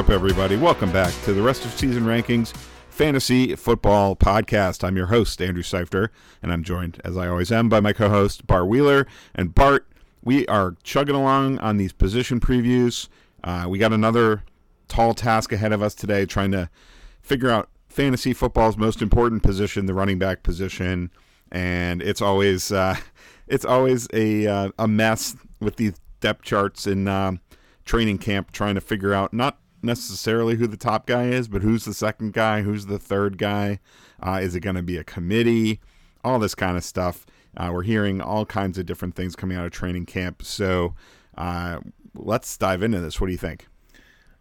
Up, everybody? Welcome back to the rest of season rankings fantasy football podcast. I'm your host, Andrew Seifter, and I'm joined, as I always am, by my co host, Bart Wheeler. And Bart, we are chugging along on these position previews. Uh, we got another tall task ahead of us today, trying to figure out fantasy football's most important position, the running back position. And it's always uh, it's always a uh, a mess with these depth charts in uh, training camp, trying to figure out not necessarily who the top guy is, but who's the second guy, who's the third guy. Uh, is it going to be a committee? All this kind of stuff. Uh, we're hearing all kinds of different things coming out of training camp. So uh, let's dive into this. What do you think?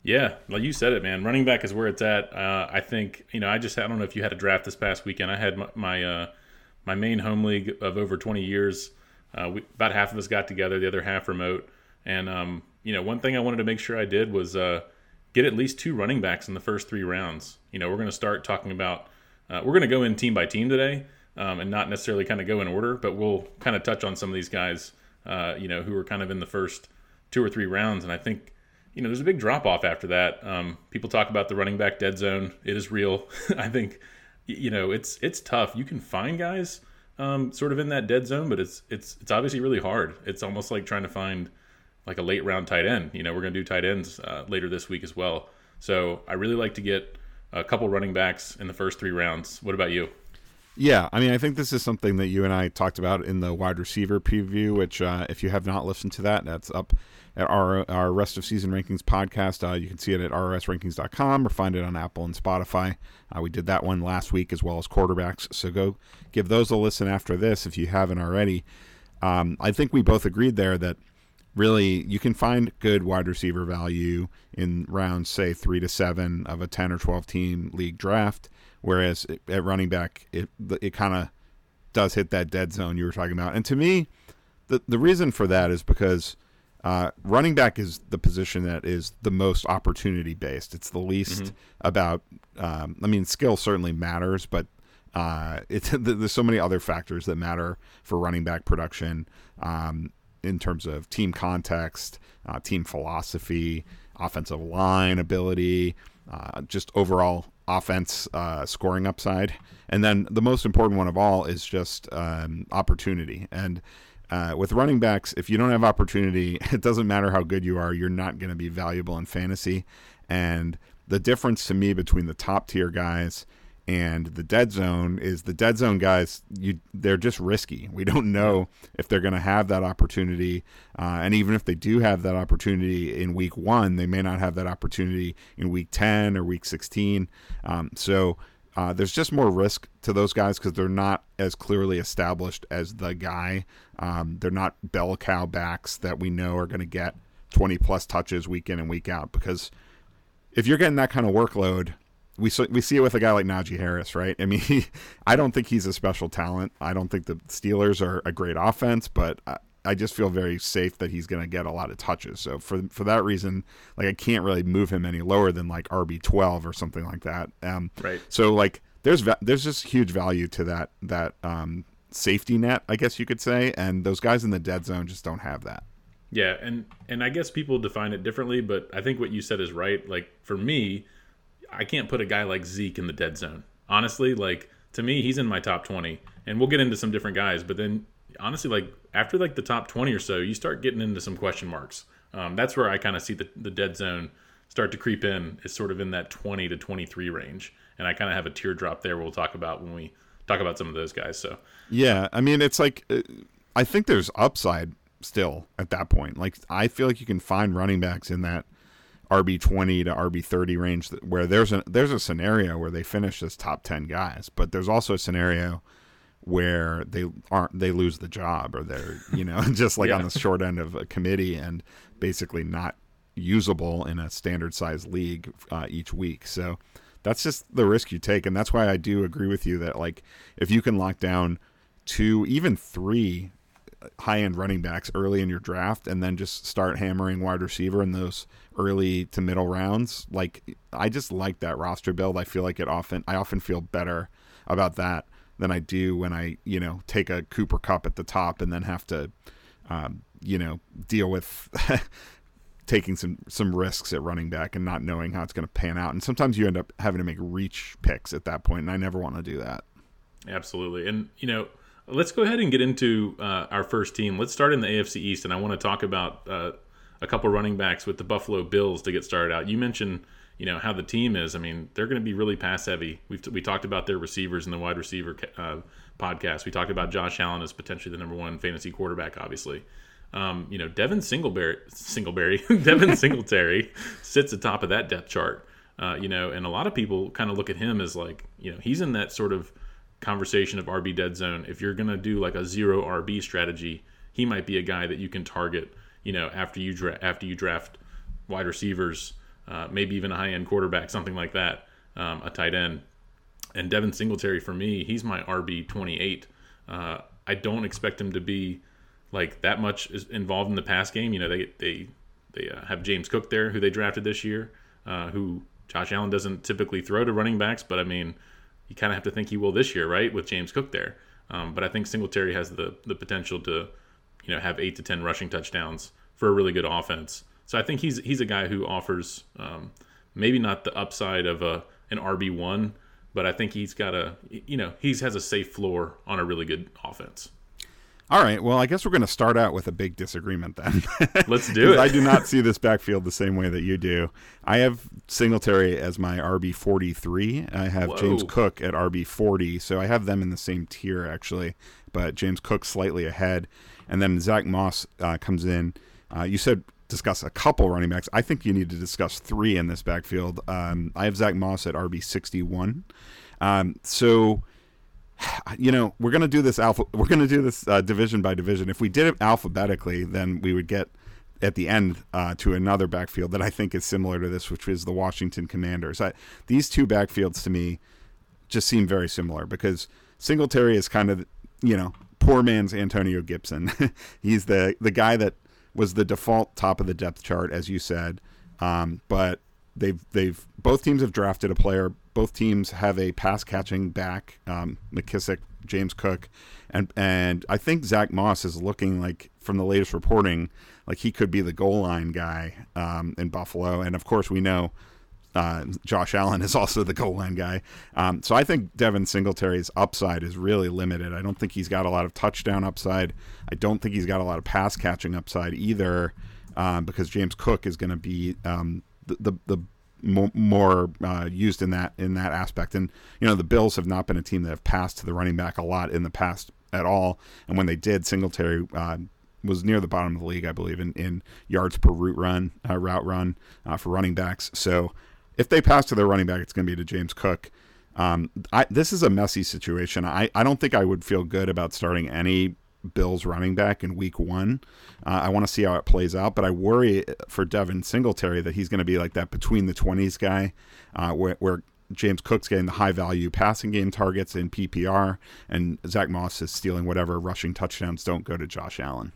Yeah, well, you said it, man. Running back is where it's at. Uh, I think you know. I just I don't know if you had a draft this past weekend. I had my my, uh, my main home league of over 20 years. Uh, we, about half of us got together, the other half remote. And um, you know, one thing I wanted to make sure I did was get at least two running backs in the first three rounds. You know, we're going to start talking about. Uh, we're going to go in team by team today, um, and not necessarily kind of go in order, but we'll kind of touch on some of these guys. Uh, you know, who are kind of in the first two or three rounds, and I think you know, there's a big drop off after that. Um, people talk about the running back dead zone. It is real. I think, you know, it's it's tough. You can find guys um, sort of in that dead zone, but it's it's it's obviously really hard. It's almost like trying to find like a late round tight end. You know, we're going to do tight ends uh, later this week as well. So I really like to get a couple running backs in the first three rounds. What about you? Yeah, I mean, I think this is something that you and I talked about in the wide receiver preview. Which, uh, if you have not listened to that, that's up at our our rest of season rankings podcast. Uh, you can see it at rosrankings.com or find it on Apple and Spotify. Uh, we did that one last week as well as quarterbacks. So go give those a listen after this if you haven't already. Um, I think we both agreed there that really you can find good wide receiver value in rounds say three to seven of a 10 or 12 team league draft whereas at running back it it kind of does hit that dead zone you were talking about and to me the the reason for that is because uh, running back is the position that is the most opportunity based. It's the least mm-hmm. about. Um, I mean, skill certainly matters, but uh, it's there's so many other factors that matter for running back production um, in terms of team context, uh, team philosophy, offensive line ability, uh, just overall offense uh, scoring upside, and then the most important one of all is just um, opportunity and uh, with running backs, if you don't have opportunity, it doesn't matter how good you are, you're not going to be valuable in fantasy. And the difference to me between the top tier guys and the dead zone is the dead zone guys you they're just risky we don't know if they're going to have that opportunity uh, and even if they do have that opportunity in week one they may not have that opportunity in week 10 or week 16 um, so uh, there's just more risk to those guys because they're not as clearly established as the guy. Um, they're not bell cow backs that we know are going to get 20 plus touches week in and week out. Because if you're getting that kind of workload, we we see it with a guy like Najee Harris, right? I mean, he, I don't think he's a special talent. I don't think the Steelers are a great offense, but I, I just feel very safe that he's going to get a lot of touches. So for for that reason, like I can't really move him any lower than like RB twelve or something like that. Um, right. So like there's va- there's just huge value to that that um, safety net, I guess you could say, and those guys in the dead zone just don't have that. Yeah, and and I guess people define it differently, but I think what you said is right. Like for me, I can't put a guy like Zeke in the dead zone. Honestly, like to me, he's in my top twenty, and we'll get into some different guys. But then honestly, like after like the top 20 or so, you start getting into some question marks. Um, that's where I kind of see the, the dead zone start to creep in. Is sort of in that 20 to 23 range, and I kind of have a teardrop there. We'll talk about when we talk about some of those guys. So yeah, I mean, it's like uh, I think there's upside still at that point. Like I feel like you can find running backs in that RB twenty to RB thirty range where there's a there's a scenario where they finish as top ten guys, but there's also a scenario where they aren't they lose the job or they're you know just like yeah. on the short end of a committee and basically not usable in a standard size league uh, each week so that's just the risk you take and that's why i do agree with you that like if you can lock down two even three high end running backs early in your draft and then just start hammering wide receiver in those early to middle rounds like i just like that roster build i feel like it often i often feel better about that than I do when I, you know, take a Cooper Kupp at the top and then have to, um, you know, deal with taking some some risks at running back and not knowing how it's going to pan out. And sometimes you end up having to make reach picks at that point, and I never want to do that. Absolutely, and you know, let's go ahead and get into uh, our first team. Let's start in the AFC East, and I want to talk about uh, a couple running backs with the Buffalo Bills to get started out. You mentioned you know how the team is. I mean, they're going to be really pass heavy. We've we talked about their receivers in the wide receiver uh, podcast. We talked about Josh Allen as potentially the number one fantasy quarterback, obviously. Um, you know, Devin Singleberry, Singleberry, Devin Singletary sits atop of that depth chart. Uh, you know, and a lot of people kind of look at him as like, you know, he's in that sort of conversation of RB dead zone. If you're gonna do like a zero RB strategy, he might be a guy that you can target. You know, after you dra- after you draft wide receivers, uh, maybe even a high end quarterback, something like that, um, a tight end. And Devin Singletary for me, he's my RB 28. Uh, I don't expect him to be like that much involved in the pass game. You know, they they they uh, have James Cook there, who they drafted this year, uh, who Josh Allen doesn't typically throw to running backs, but I mean, you kind of have to think he will this year, right, with James Cook there. Um, but I think Singletary has the the potential to, you know, have eight to ten rushing touchdowns for a really good offense. So I think he's he's a guy who offers um, maybe not the upside of a an RB one, but I think he's got a you know he has a safe floor on a really good offense. All right. Well, I guess we're going to start out with a big disagreement then. Let's do it. I do not see this backfield the same way that you do. I have Singletary as my RB 43. I have Whoa. James Cook at RB 40. So I have them in the same tier, actually, but James Cook slightly ahead. And then Zach Moss uh, comes in. Uh, you said discuss a couple running backs. I think you need to discuss three in this backfield. Um, I have Zach Moss at RB 61. Um, so you know, we're gonna do this alpha. We're gonna do this uh, division by division. If we did it alphabetically, then we would get at the end uh, to another backfield that I think is similar to this, which is the Washington Commanders. I, these two backfields to me just seem very similar because Singletary is kind of you know poor man's Antonio Gibson. He's the the guy that was the default top of the depth chart, as you said, um, but they've they've both teams have drafted a player both teams have a pass catching back, um, McKissic, James Cook, and and I think Zach Moss is looking like from the latest reporting like he could be the goal line guy um, in Buffalo, and of course we know. Uh, Josh Allen is also the goal line guy. Um, so I think Devin Singletary's upside is really limited. I don't think he's got a lot of touchdown upside. I don't think he's got a lot of pass catching upside either, um, because James Cook is going to be um, the, the, more uh, used in that in that aspect. And you know, the Bills have not been a team that have passed to the running back a lot in the past at all. And when they did, Singletary uh, was near the bottom of the league, I believe, in, in yards per route run, uh, route run uh, for running backs. So if they pass to their running back, it's going to be to James Cook. Um, I, this is a messy situation. I, I don't think I would feel good about starting any Bills running back in week one. Uh, I want to see how it plays out, but I worry for Devin Singletary that he's going to be like that between the 20s guy uh, where, where, James Cook's getting the high value passing game targets in PPR, and Zach Moss is stealing whatever rushing touchdowns don't go to Josh Allen.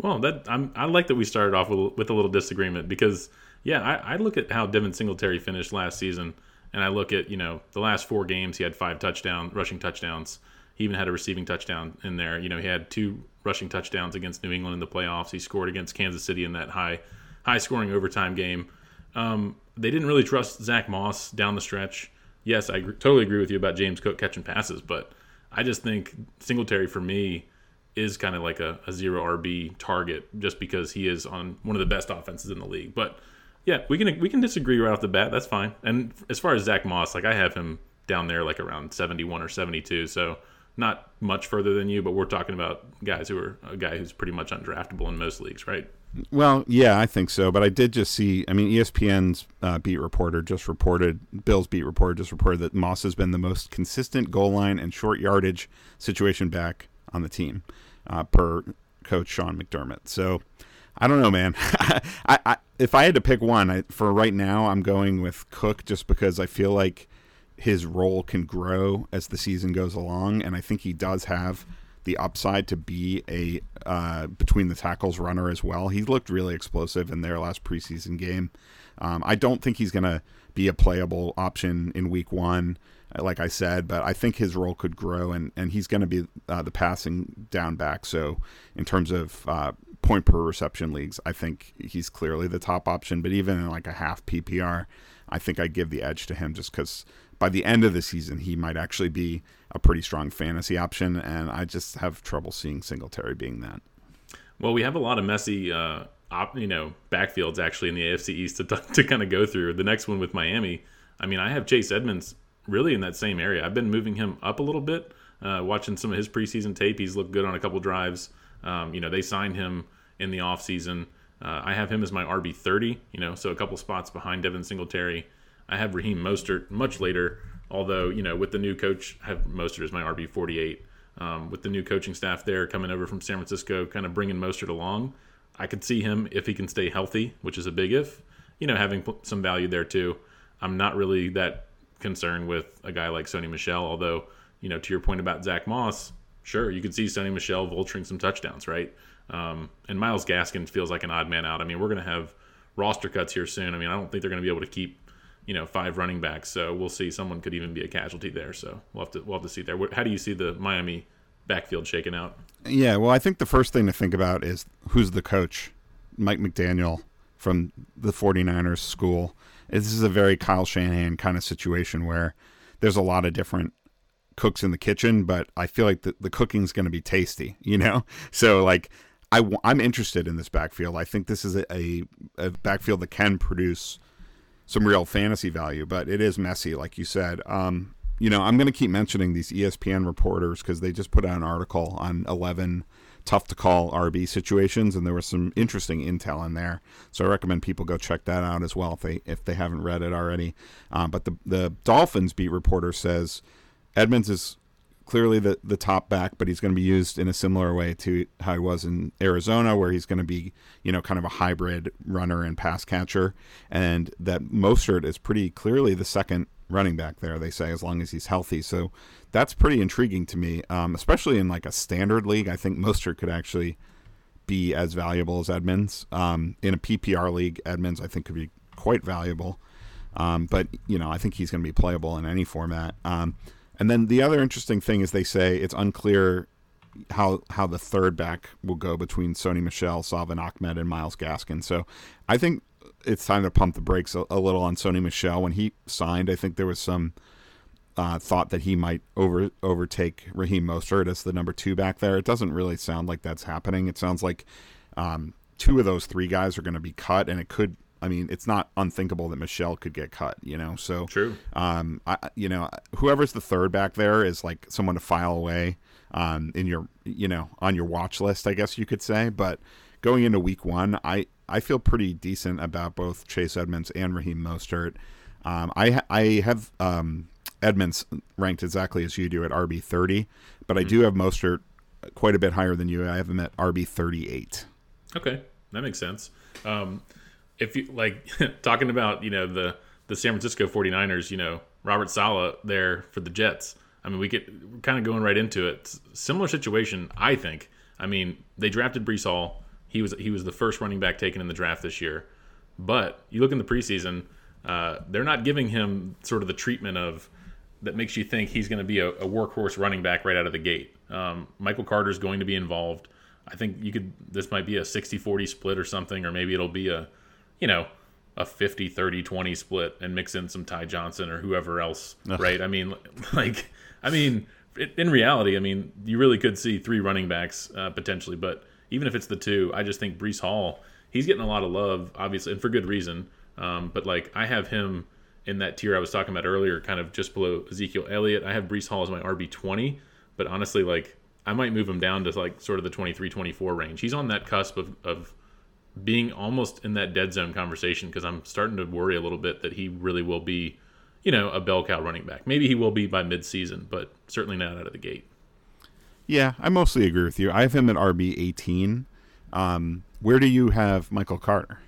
Well, that I'm, i like that we started off with, with a little disagreement because, yeah, I, I look at how Devin Singletary finished last season, and I look at you know the last four games he had five touchdown rushing touchdowns he even had a receiving touchdown in there. You know, he had two rushing touchdowns against New England in the playoffs. He scored against Kansas City in that high, high scoring overtime game. Um, they didn't really trust Zach Moss down the stretch. Yes, I totally agree with you about James Cook catching passes, but I just think Singletary for me is kind of like a, a zero RB target just because he is on one of the best offenses in the league. But yeah, we can we can disagree right off the bat. That's fine. And as far as Zach Moss, like I have him down there like around 71 or 72. So not much further than you, but we're talking about guys who are a guy who's pretty much undraftable in most leagues, right? Well, yeah, I think so. But I did just see. I mean, ESPN's uh, beat reporter just reported. Bill's beat reporter just reported that Moss has been the most consistent goal line and short yardage situation back on the team, uh, per coach Sean McDermott. So. I don't know, man. I, I, if I had to pick one I, for right now, I'm going with Cook just because I feel like his role can grow as the season goes along, and I think he does have the upside to be a uh, between the tackles runner as well. He looked really explosive in their last preseason game. Um, I don't think he's going to be a playable option in week one, uh, like I said, but I think his role could grow, and, and he's going to be uh, the passing down back. So, in terms of uh, point per reception leagues, I think he's clearly the top option. But even in like a half PPR, I think I give the edge to him just because by the end of the season he might actually be a pretty strong fantasy option, and I just have trouble seeing Singletary being that. Well, we have a lot of messy, uh, op, you know, backfields actually in the AFC East to, to kind of go through. The next one with Miami, I mean, I have Chase Edmonds really in that same area. I've been moving him up a little bit. Uh, watching some of his preseason tape, he's looked good on a couple drives. Um, you know, they signed him in the offseason. Uh, I have him as my RB thirty. You know, so a couple spots behind Devin Singletary. I have Raheem Mostert much later, although you know with the new coach, I have Mostert as my RB forty eight. Um, with the new coaching staff there coming over from San Francisco, kind of bringing Mostert along, I could see him if he can stay healthy, which is a big if. You know, having some value there too. I'm not really that concerned with a guy like Sony Michel. although you know to your point about Zach Moss, sure you could see Sony Michel vulturing some touchdowns, right? Um, and Myles Gaskin feels like an odd man out. I mean, we're going to have roster cuts here soon. I mean, I don't think they're going to be able to keep you know five running backs. So we'll see. Someone could even be a casualty there. So we'll have to we'll have to see there. How do you see the Miami backfield shaking out? Yeah, well, I think the first thing to think about is who's the coach. Mike McDaniel from the 49ers school. This is a very Kyle Shanahan kind of situation where there's a lot of different cooks in the kitchen, but I feel like the, the cooking's going to be tasty, you know? So, like, I, I'm interested in this backfield. I think this is a, a, a backfield that can produce some real fantasy value, but it is messy, like you said. Um, you know, I'm going to keep mentioning these ESPN reporters because they just put out an article on 11 tough to call RB situations, and there was some interesting intel in there. So I recommend people go check that out as well if they if they haven't read it already. Um, but the the Dolphins beat reporter says Edmonds is clearly the, the top back, but he's going to be used in a similar way to how he was in Arizona, where he's going to be, you know, kind of a hybrid runner and pass catcher. And that Mostert is pretty clearly the second running back there, they say, as long as he's healthy. So that's pretty intriguing to me, um, especially in like a standard league. I think Mostert could actually be as valuable as Edmonds. Um, in a PPR league, Edmonds, I think, could be quite valuable. Um, but, you know, I think he's going to be playable in any format. And then the other interesting thing is they say it's unclear how how the third back will go between Sony Michel, Salvon Ahmed, and Myles Gaskin. So I think it's time to pump the brakes a, a little on Sony Michel. When he signed, I think there was some uh, thought that he might over overtake Raheem Mostert as the number two back there. It doesn't really sound like that's happening. It sounds like um, two of those three guys are going to be cut, and it could I mean, it's not unthinkable that Michel could get cut, you know. So true. Um, I, you know, whoever's the third back there is like someone to file away, um, in your, you know, on your watch list, I guess you could say. But going into week one, I, I feel pretty decent about both Chase Edmonds and Raheem Mostert. Um, I, I have um, Edmonds ranked exactly as you do at RB thirty, but I mm-hmm. do have Mostert quite a bit higher than you. I have him at RB thirty eight. Okay, that makes sense. Um, if you like talking about you know the the San Francisco 49ers, you know Robert Saleh there for the Jets. I mean, we get kind of going right into it. Similar situation, I think. I mean, they drafted Breece Hall. He was he was the first running back taken in the draft this year. But you look in the preseason, uh, they're not giving him sort of the treatment of that makes you think he's going to be a, a, workhorse running back right out of the gate. Um, Michael Carter's going to be involved. I think you could this might be a 60-40 split or something, or maybe it'll be a you know, a 50 30 20 split and mix in some Ty Johnson or whoever else, Ugh. right? I mean, like, I mean, in reality, I mean, you really could see three running backs uh, potentially, but even if it's the two, I just think Breece Hall, he's getting a lot of love, obviously, and for good reason. Um, but like, I have him in that tier I was talking about earlier, kind of just below Ezekiel Elliott. I have Breece Hall as my RB 20, but honestly, like, I might move him down to like sort of the 23 24 range. He's on that cusp of, of being almost in that dead zone conversation because I'm starting to worry a little bit that he really will be, you know, a bell cow running back. Maybe he will be by midseason, but certainly not out of the gate. Yeah, I mostly agree with you. I have him at RB 18. Um, where do you have Michael Carter?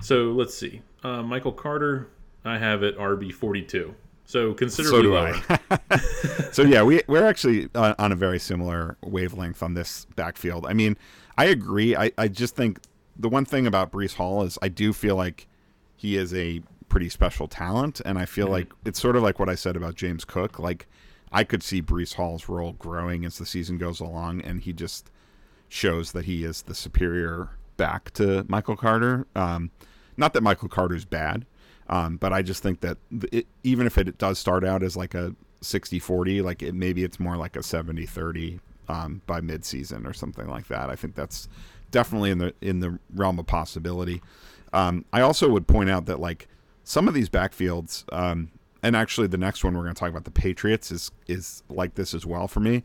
So let's see. Uh, Michael Carter, I have at RB 42. So considerably so do lower. I. so yeah, we we're actually uh, on a very similar wavelength on this backfield. I mean, I agree. I, I just think the one thing about Breece Hall is I do feel like he is a pretty special talent, and I feel mm-hmm. like it's sort of like what I said about James Cook. Like I could see Breece Hall's role growing as the season goes along, and he just shows that he is the superior back to Michael Carter. Um, not that Michael Carter's bad, um, but I just think that it, even if it does start out as like a 60-40, like it, maybe it's more like a 70-30 um, by midseason or something like that. I think that's definitely in the in the realm of possibility. Um, I also would point out that like some of these backfields, um, and actually the next one we're going to talk about the Patriots is is like this as well for me.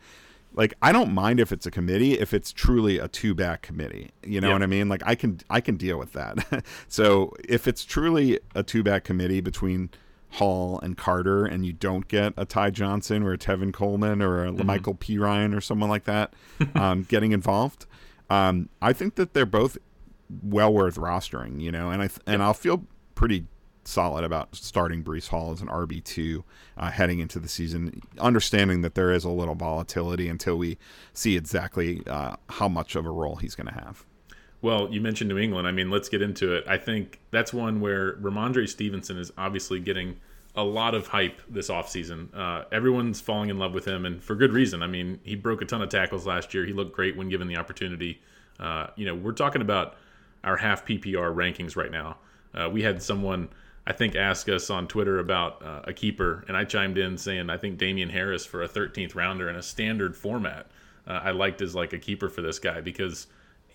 Like I don't mind if it's a committee if it's truly a two back committee. You know what I mean? Like I can I can deal with that. so if it's truly a two back committee between Hall and Carter, and you don't get a Ty Johnson or a Tevin Coleman or a Michael P Ryan or someone like that um, getting involved, um, I think that they're both well worth rostering. You know, and I th- and I'll feel pretty solid about starting Breece Hall as an RB two uh, heading into the season, understanding that there is a little volatility until we see exactly uh, how much of a role he's going to have. Well, you mentioned New England. I mean, let's get into it. I think that's one where Rhamondre Stevenson is obviously getting a lot of hype this offseason. Uh, everyone's falling in love with him, and for good reason. I mean, he broke a ton of tackles last year. He looked great when given the opportunity. Uh, you know, we're talking about our half PPR rankings right now. Uh, we had someone, I think, ask us on Twitter about uh, a keeper, and I chimed in saying I think Damien Harris for a 13th rounder in a standard format. Uh, I liked as like a keeper for this guy because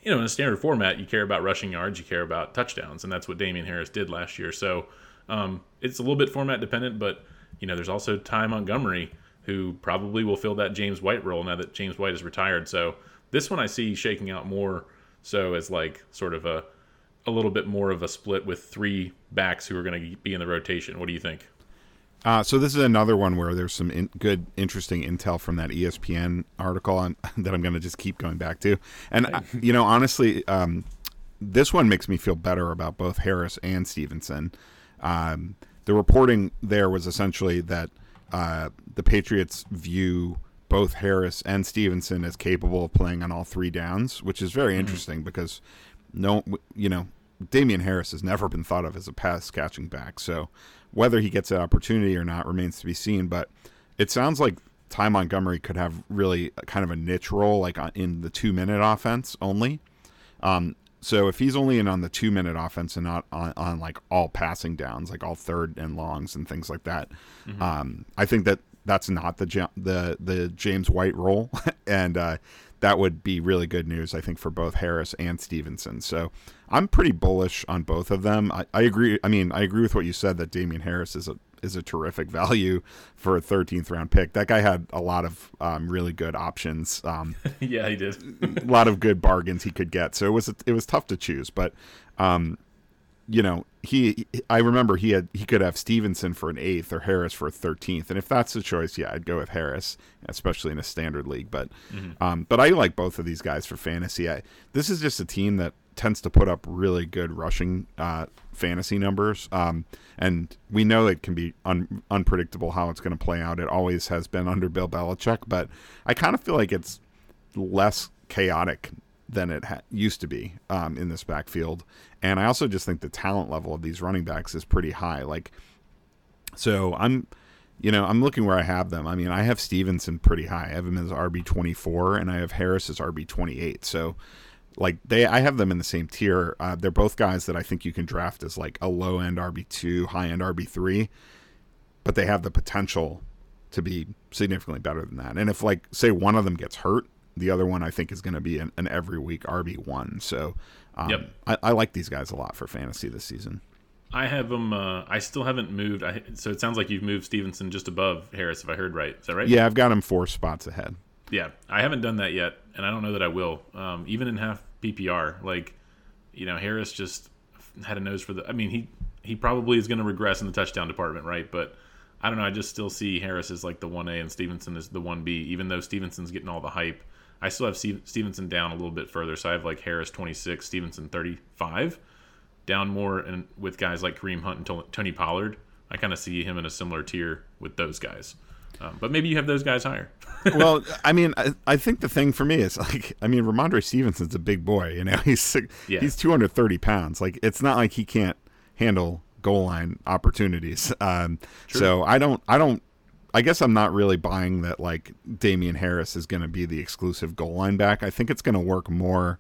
you know, in a standard format, you care about rushing yards, you care about touchdowns, and that's what Damien Harris did last year. So um, it's a little bit format dependent, but you know, there's also Ty Montgomery who probably will fill that James White role now that James White is retired. So this one I see shaking out more so as like sort of a a little bit more of a split with three backs who are going to be in the rotation. What do you think? Uh, so this is another one where there's some in, good, interesting intel from that ESPN article on, that I'm going to just keep going back to. And uh, you know, honestly, um, this one makes me feel better about both Harris and Stevenson. Um, the reporting there was essentially that uh, the Patriots view both Harris and Stevenson as capable of playing on all three downs, which is very interesting because no, you know, Damien Harris has never been thought of as a pass catching back. So whether he gets that opportunity or not remains to be seen. But it sounds like Ty Montgomery could have really kind of a niche role, like in the two minute offense only. Um, so if he's only in on the two minute offense and not on, on like all passing downs, like all third and longs and things like that, um, I think that that's not the the the James White role, and uh, that would be really good news, I think, for both Harris and Stevenson. So I'm pretty bullish on both of them. I, I agree. I mean, I agree with what you said that Damien Harris is a is a terrific value for a 13th round pick. That guy had a lot of um, really good options. Um, yeah, he did. a lot of good bargains he could get. So it was it was tough to choose, but um, you know he I remember he had he could have Stevenson for an eighth or Harris for a thirteenth, and if that's the choice, yeah, I'd go with Harris, especially in a standard league. But um, but I like both of these guys for fantasy. I, this is just a team that tends to put up really good rushing uh, fantasy numbers, um, and we know it can be un- unpredictable how it's going to play out. It always has been under Bill Belichick, but I kind of feel like it's less chaotic than it ha- used to be um, in this backfield. And I also just think the talent level of these running backs is pretty high. Like, so I'm, you know, I'm looking where I have them. I mean, I have Stevenson pretty high. I have him as RB 24, and I have Harris as RB 28. So, like they, I have them in the same tier. Uh, they're both guys that I think you can draft as like a low end RB two, high end RB three, but they have the potential to be significantly better than that. And if like say one of them gets hurt, the other one I think is going to be an, an every week RB one. So um, Yep. I, I like these guys a lot for fantasy this season. I have them. Uh, I still haven't moved. I, so it sounds like you've moved Stevenson just above Harris, if I heard right. Is that right? Yeah, I've got him four spots ahead. Yeah, I haven't done that yet, and I don't know that I will. Um, even in half PPR, like you know, Harris just had a nose for the. I mean, he he probably is going to regress in the touchdown department, right? But I don't know. I just still see Harris as like the one A and Stevenson is the one B. Even though Stevenson's getting all the hype, I still have Steve- Stevenson down a little bit further. So I have like Harris twenty six, Stevenson thirty five, down more, and with guys like Kareem Hunt and Tony Pollard, I kind of see him in a similar tier with those guys. Um, but maybe you have those guys higher. well, I mean, I, I think the thing for me is like, I mean, Rhamondre Stevenson's a big boy. You know, he's six, Yeah. he's 230 pounds. Like, it's not like he can't handle goal line opportunities. Um, so I don't, I don't, I guess I'm not really buying that like Damien Harris is going to be the exclusive goal line back. I think it's going to work more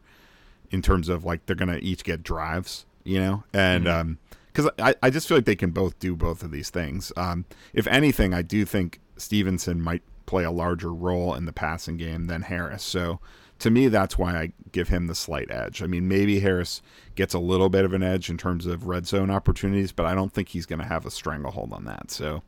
in terms of like they're going to each get drives, you know, and mm-hmm. um, because I, I just feel like they can both do both of these things. Um, if anything, I do think Stevenson might play a larger role in the passing game than Harris. So to me, that's why I give him the slight edge. I mean, maybe Harris gets a little bit of an edge in terms of red zone opportunities, but I don't think he's going to have a stranglehold on that. So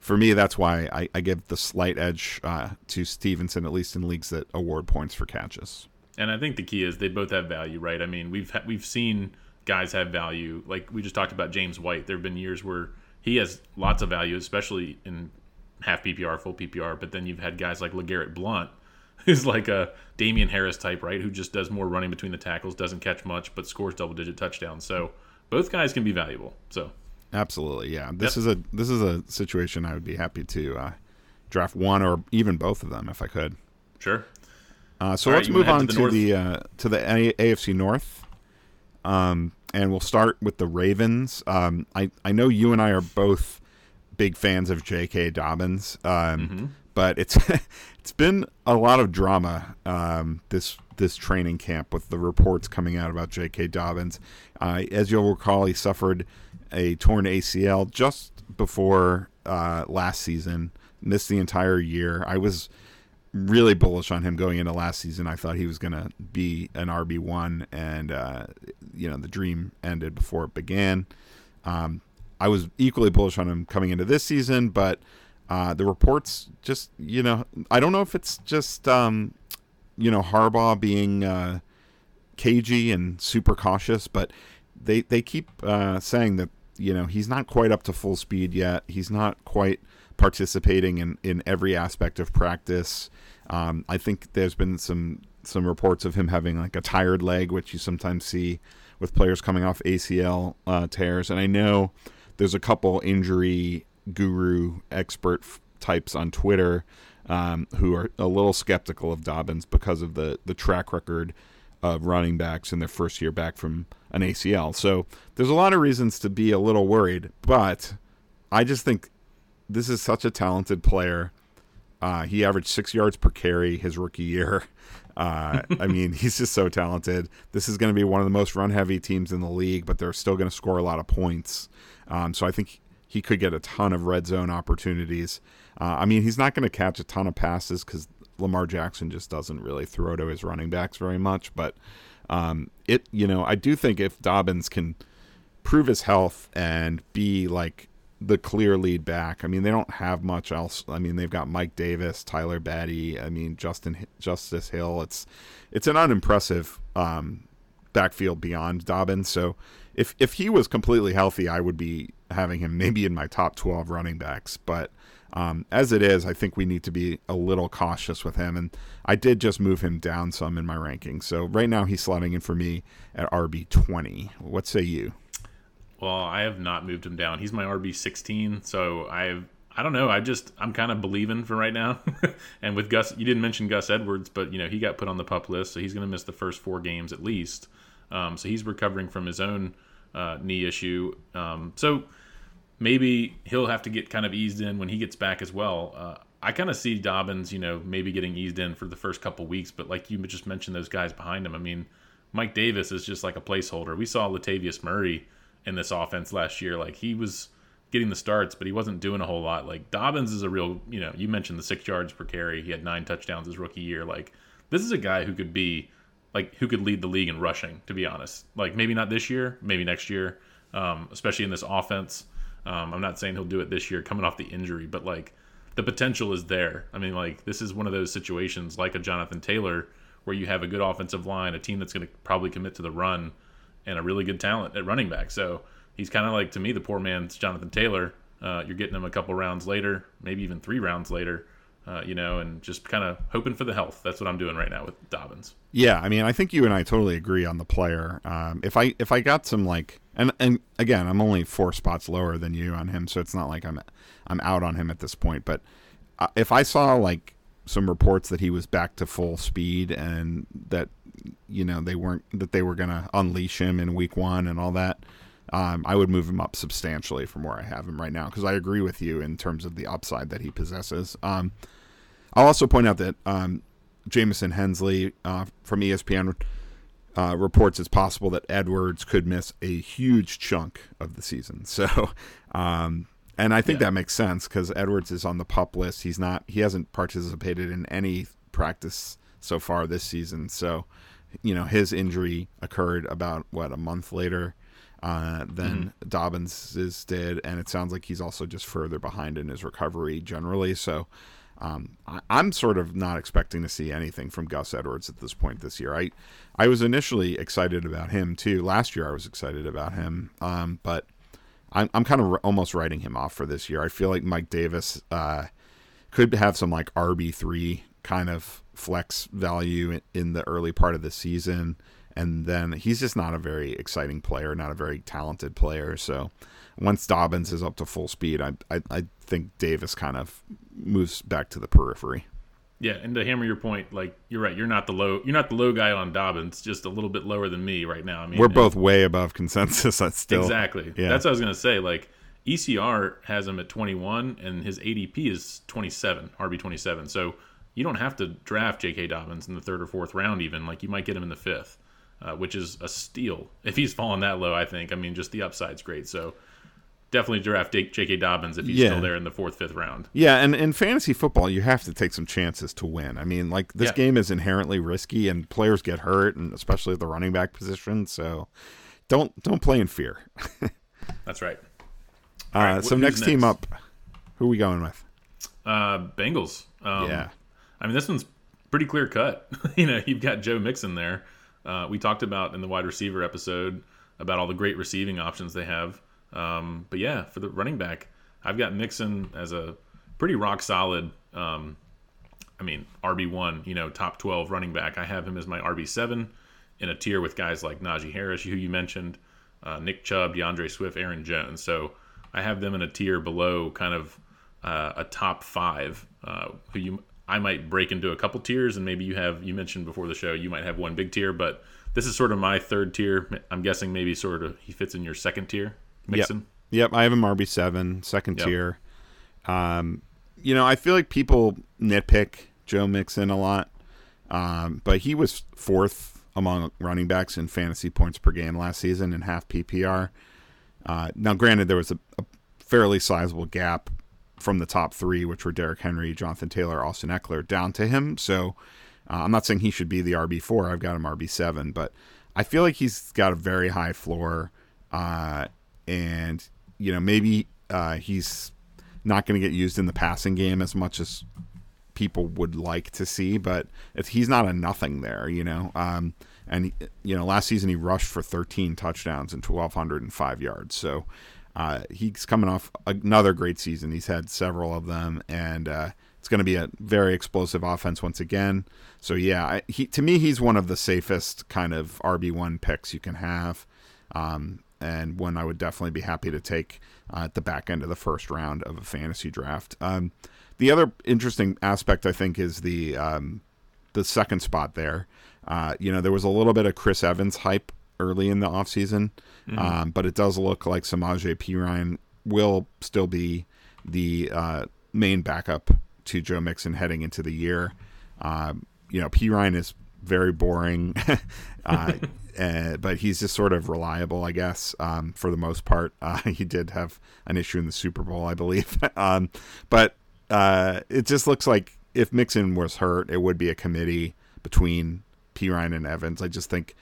for me, that's why I, I give the slight edge uh, to Stevenson, at least in leagues that award points for catches. And I think the key is they both have value, right? I mean, we've ha- we've seen guys have value. Like we just talked about James White. There have been years where he has lots of value, especially in half PPR, full PPR. But then you've had guys like LeGarrette Blunt, who's like a Damien Harris type, right? Who just does more running between the tackles, doesn't catch much, but scores double digit touchdowns. So both guys can be valuable. So absolutely, yeah. This yep. is a this is a situation I would be happy to uh, draft one or even both of them if I could. Sure. Uh, so All let's right, move on to the, to the, uh, to the A- AFC North. Um, and we'll start with the Ravens. Um, I I know you and I are both big fans of J.K. Dobbins, um, mm-hmm. but it's it's been a lot of drama um, this this training camp with the reports coming out about J.K. Dobbins. Uh, as you'll recall, he suffered a torn ACL just before uh, last season, missed the entire year. I was really bullish on him going into last season. I thought he was going to be an RB one, and uh, you know the dream ended before it began. Um, I was equally bullish on him coming into this season, but uh, the reports just you know I don't know if it's just um, you know Harbaugh being uh, cagey and super cautious, but they they keep uh, saying that you know he's not quite up to full speed yet. He's not quite participating in, in every aspect of practice. Um, I think there's been some some reports of him having like a tired leg, which you sometimes see with players coming off ACL uh, tears. And I know there's a couple injury guru expert f- types on Twitter um, who are a little skeptical of Dobbins because of the the track record of running backs in their first year back from an ACL. So there's a lot of reasons to be a little worried, but I just think this is such a talented player. Uh, he averaged six yards per carry his rookie year. Uh, I mean, he's just so talented. This is going to be one of the most run heavy teams in the league, but they're still going to score a lot of points. Um, so I think he could get a ton of red zone opportunities. Uh, I mean, he's not going to catch a ton of passes because Lamar Jackson just doesn't really throw to his running backs very much. But um, it, you know, I do think if Dobbins can prove his health and be like the clear lead back. I mean, they don't have much else. I mean, they've got Mike Davis, Tyler Badie. I mean, Justin Justice Hill. It's it's an unimpressive um, backfield beyond Dobbins. So if if he was completely healthy, I would be having him maybe in my top twelve running backs. But um, as it is, I think we need to be a little cautious with him. And I did just move him down some in my rankings. So right now he's slotting in for me at RB twenty. What say you? Well, I have not moved him down. He's my RB sixteen, so I've I don't know. I just I'm kind of believing for right now. and with Gus, you didn't mention Gus Edwards, but you know he got put on the pup list, so he's going to miss the first four games at least. Um, so he's recovering from his own uh, knee issue. Um, so maybe he'll have to get kind of eased in when he gets back as well. Uh, I kind of see Dobbins, you know, maybe getting eased in for the first couple weeks, but like you just mentioned, those guys behind him. I mean, Mike Davis is just like a placeholder. We saw Latavius Murray in this offense last year. Like he was getting the starts, but he wasn't doing a whole lot. Like Dobbins is a real, you know, you mentioned the six yards per carry. He had nine touchdowns his rookie year. Like this is a guy who could be like who could lead the league in rushing. To be honest, like maybe not this year, maybe next year, um, especially in this offense. Um, I'm not saying he'll do it this year, coming off the injury, but like the potential is there. I mean, like this is one of those situations like a Jonathan Taylor where you have a good offensive line, a team that's going to probably commit to the run and a really good talent at running back. So he's kind of like to me the poor man's Jonathan Taylor. Uh, you're getting him a couple rounds later, maybe even three rounds later. Uh, you know, and just kind of hoping for the health. That's what I'm doing right now with Dobbins. Yeah, I mean, I think you and I totally agree on the player. Um, if I if I got some like, and and again, I'm only four spots lower than you on him, so it's not like I'm I'm out on him at this point. But uh, if I saw like some reports that he was back to full speed and that you know they weren't that they were going to unleash him in week one and all that. um, I would move him up substantially from where I have him right now because I agree with you in terms of the upside that he possesses. Um, I'll also point out that um, Hensley uh, from ESPN uh, reports it's possible that Edwards could miss a huge chunk of the season. So, um, and I think yeah. that makes sense because Edwards is on the pup list. He's not. He hasn't participated in any practice so far this season. So, you know, his injury occurred about what a month later uh, than mm-hmm. Dobbins did, and it sounds like he's also just further behind in his recovery generally. So. Um, I, am sort of not expecting to see anything from Gus Edwards at this point this year. I, I was initially excited about him too. Last year I was excited about him, um, but I'm, I'm kind of r- almost writing him off for this year. I feel like Mike Davis uh, could have some like RB three kind of flex value in, in the early part of the season, and then he's just not a very exciting player, not a very talented player. So once Dobbins is up to full speed, I I, I think Davis kind of moves back to the periphery. Yeah, and to hammer your point, like you're right, you're not the low, you're not the low guy on Dobbins, just a little bit lower than me right now. I mean, we're both way above consensus. That's still exactly. Yeah. That's what I was gonna say. Like ECR has him at 21, and his ADP is 27, RB 27. So you don't have to draft J.K. Dobbins in the third or fourth round, even. Like you might get him in the fifth, uh, which is a steal if he's fallen that low. I think. I mean, just the upside's great. So definitely draft J.K. Dobbins if he's yeah. still there in the fourth, fifth round. Yeah, and in fantasy football, you have to take some chances to win. I mean, like this yeah. game is inherently risky, and players get hurt, and especially at the running back position. So don't don't play in fear. That's right. Uh, right, so next, next, team up, who are we going with? Uh, Bengals. Um, yeah. I mean, this one's pretty clear cut. you know, you've got Joe Mixon there. Uh, we talked about in the wide receiver episode about all the great receiving options they have. Um, but yeah, for the running back, I've got Mixon as a pretty rock solid. Um, I mean, RB one, you know, top twelve running back. I have him as my RB seven in a tier with guys like Najee Harris, who you mentioned, uh, Nick Chubb, D'Andre Swift, Aaron Jones. So I have them in a tier below, kind of uh, a top five. Uh, who you I might break into a couple tiers, and maybe you have you mentioned before the show you might have one big tier, but this is sort of my third tier. I'm guessing maybe sort of he fits in your second tier. Mixon. Yep. yep, I have him RB seven, second yep. tier. Um, you know, I feel like people nitpick Joe Mixon a lot, um, but he was fourth among running backs in fantasy points per game last season in half PPR. Uh, now, granted, there was a, a, fairly sizable gap from the top three, which were Derrick Henry, Jonathan Taylor, Austin Ekeler, down to him. So uh, I'm not saying he should be the RB four. I've got him RB seven, but I feel like he's got a very high floor. Uh, and you know maybe uh, he's not going to get used in the passing game as much as people would like to see, but he's not a nothing there, you know. Um, and you know, last season he rushed for 13 touchdowns and 1,205 yards. So uh, he's coming off another great season. He's had several of them, and uh, it's going to be a very explosive offense once again. So yeah, I, he to me he's one of the safest kind of RB one picks you can have. Um, and one I would definitely be happy to take uh, at the back end of the first round of a fantasy draft. Um, the other interesting aspect, I think, is the um, the second spot there. Uh, you know, there was a little bit of Chris Evans hype early in the offseason, mm-hmm. um, but it does look like Samaje Perine will still be the uh, main backup to Joe Mixon heading into the year. Um, you know, Perine is very boring. uh, uh, but he's just sort of reliable, I guess, um, for the most part. Uh, he did have an issue in the Super Bowl, I believe. um, but uh, it just looks like if Mixon was hurt, it would be a committee between Perine and Evans. I just think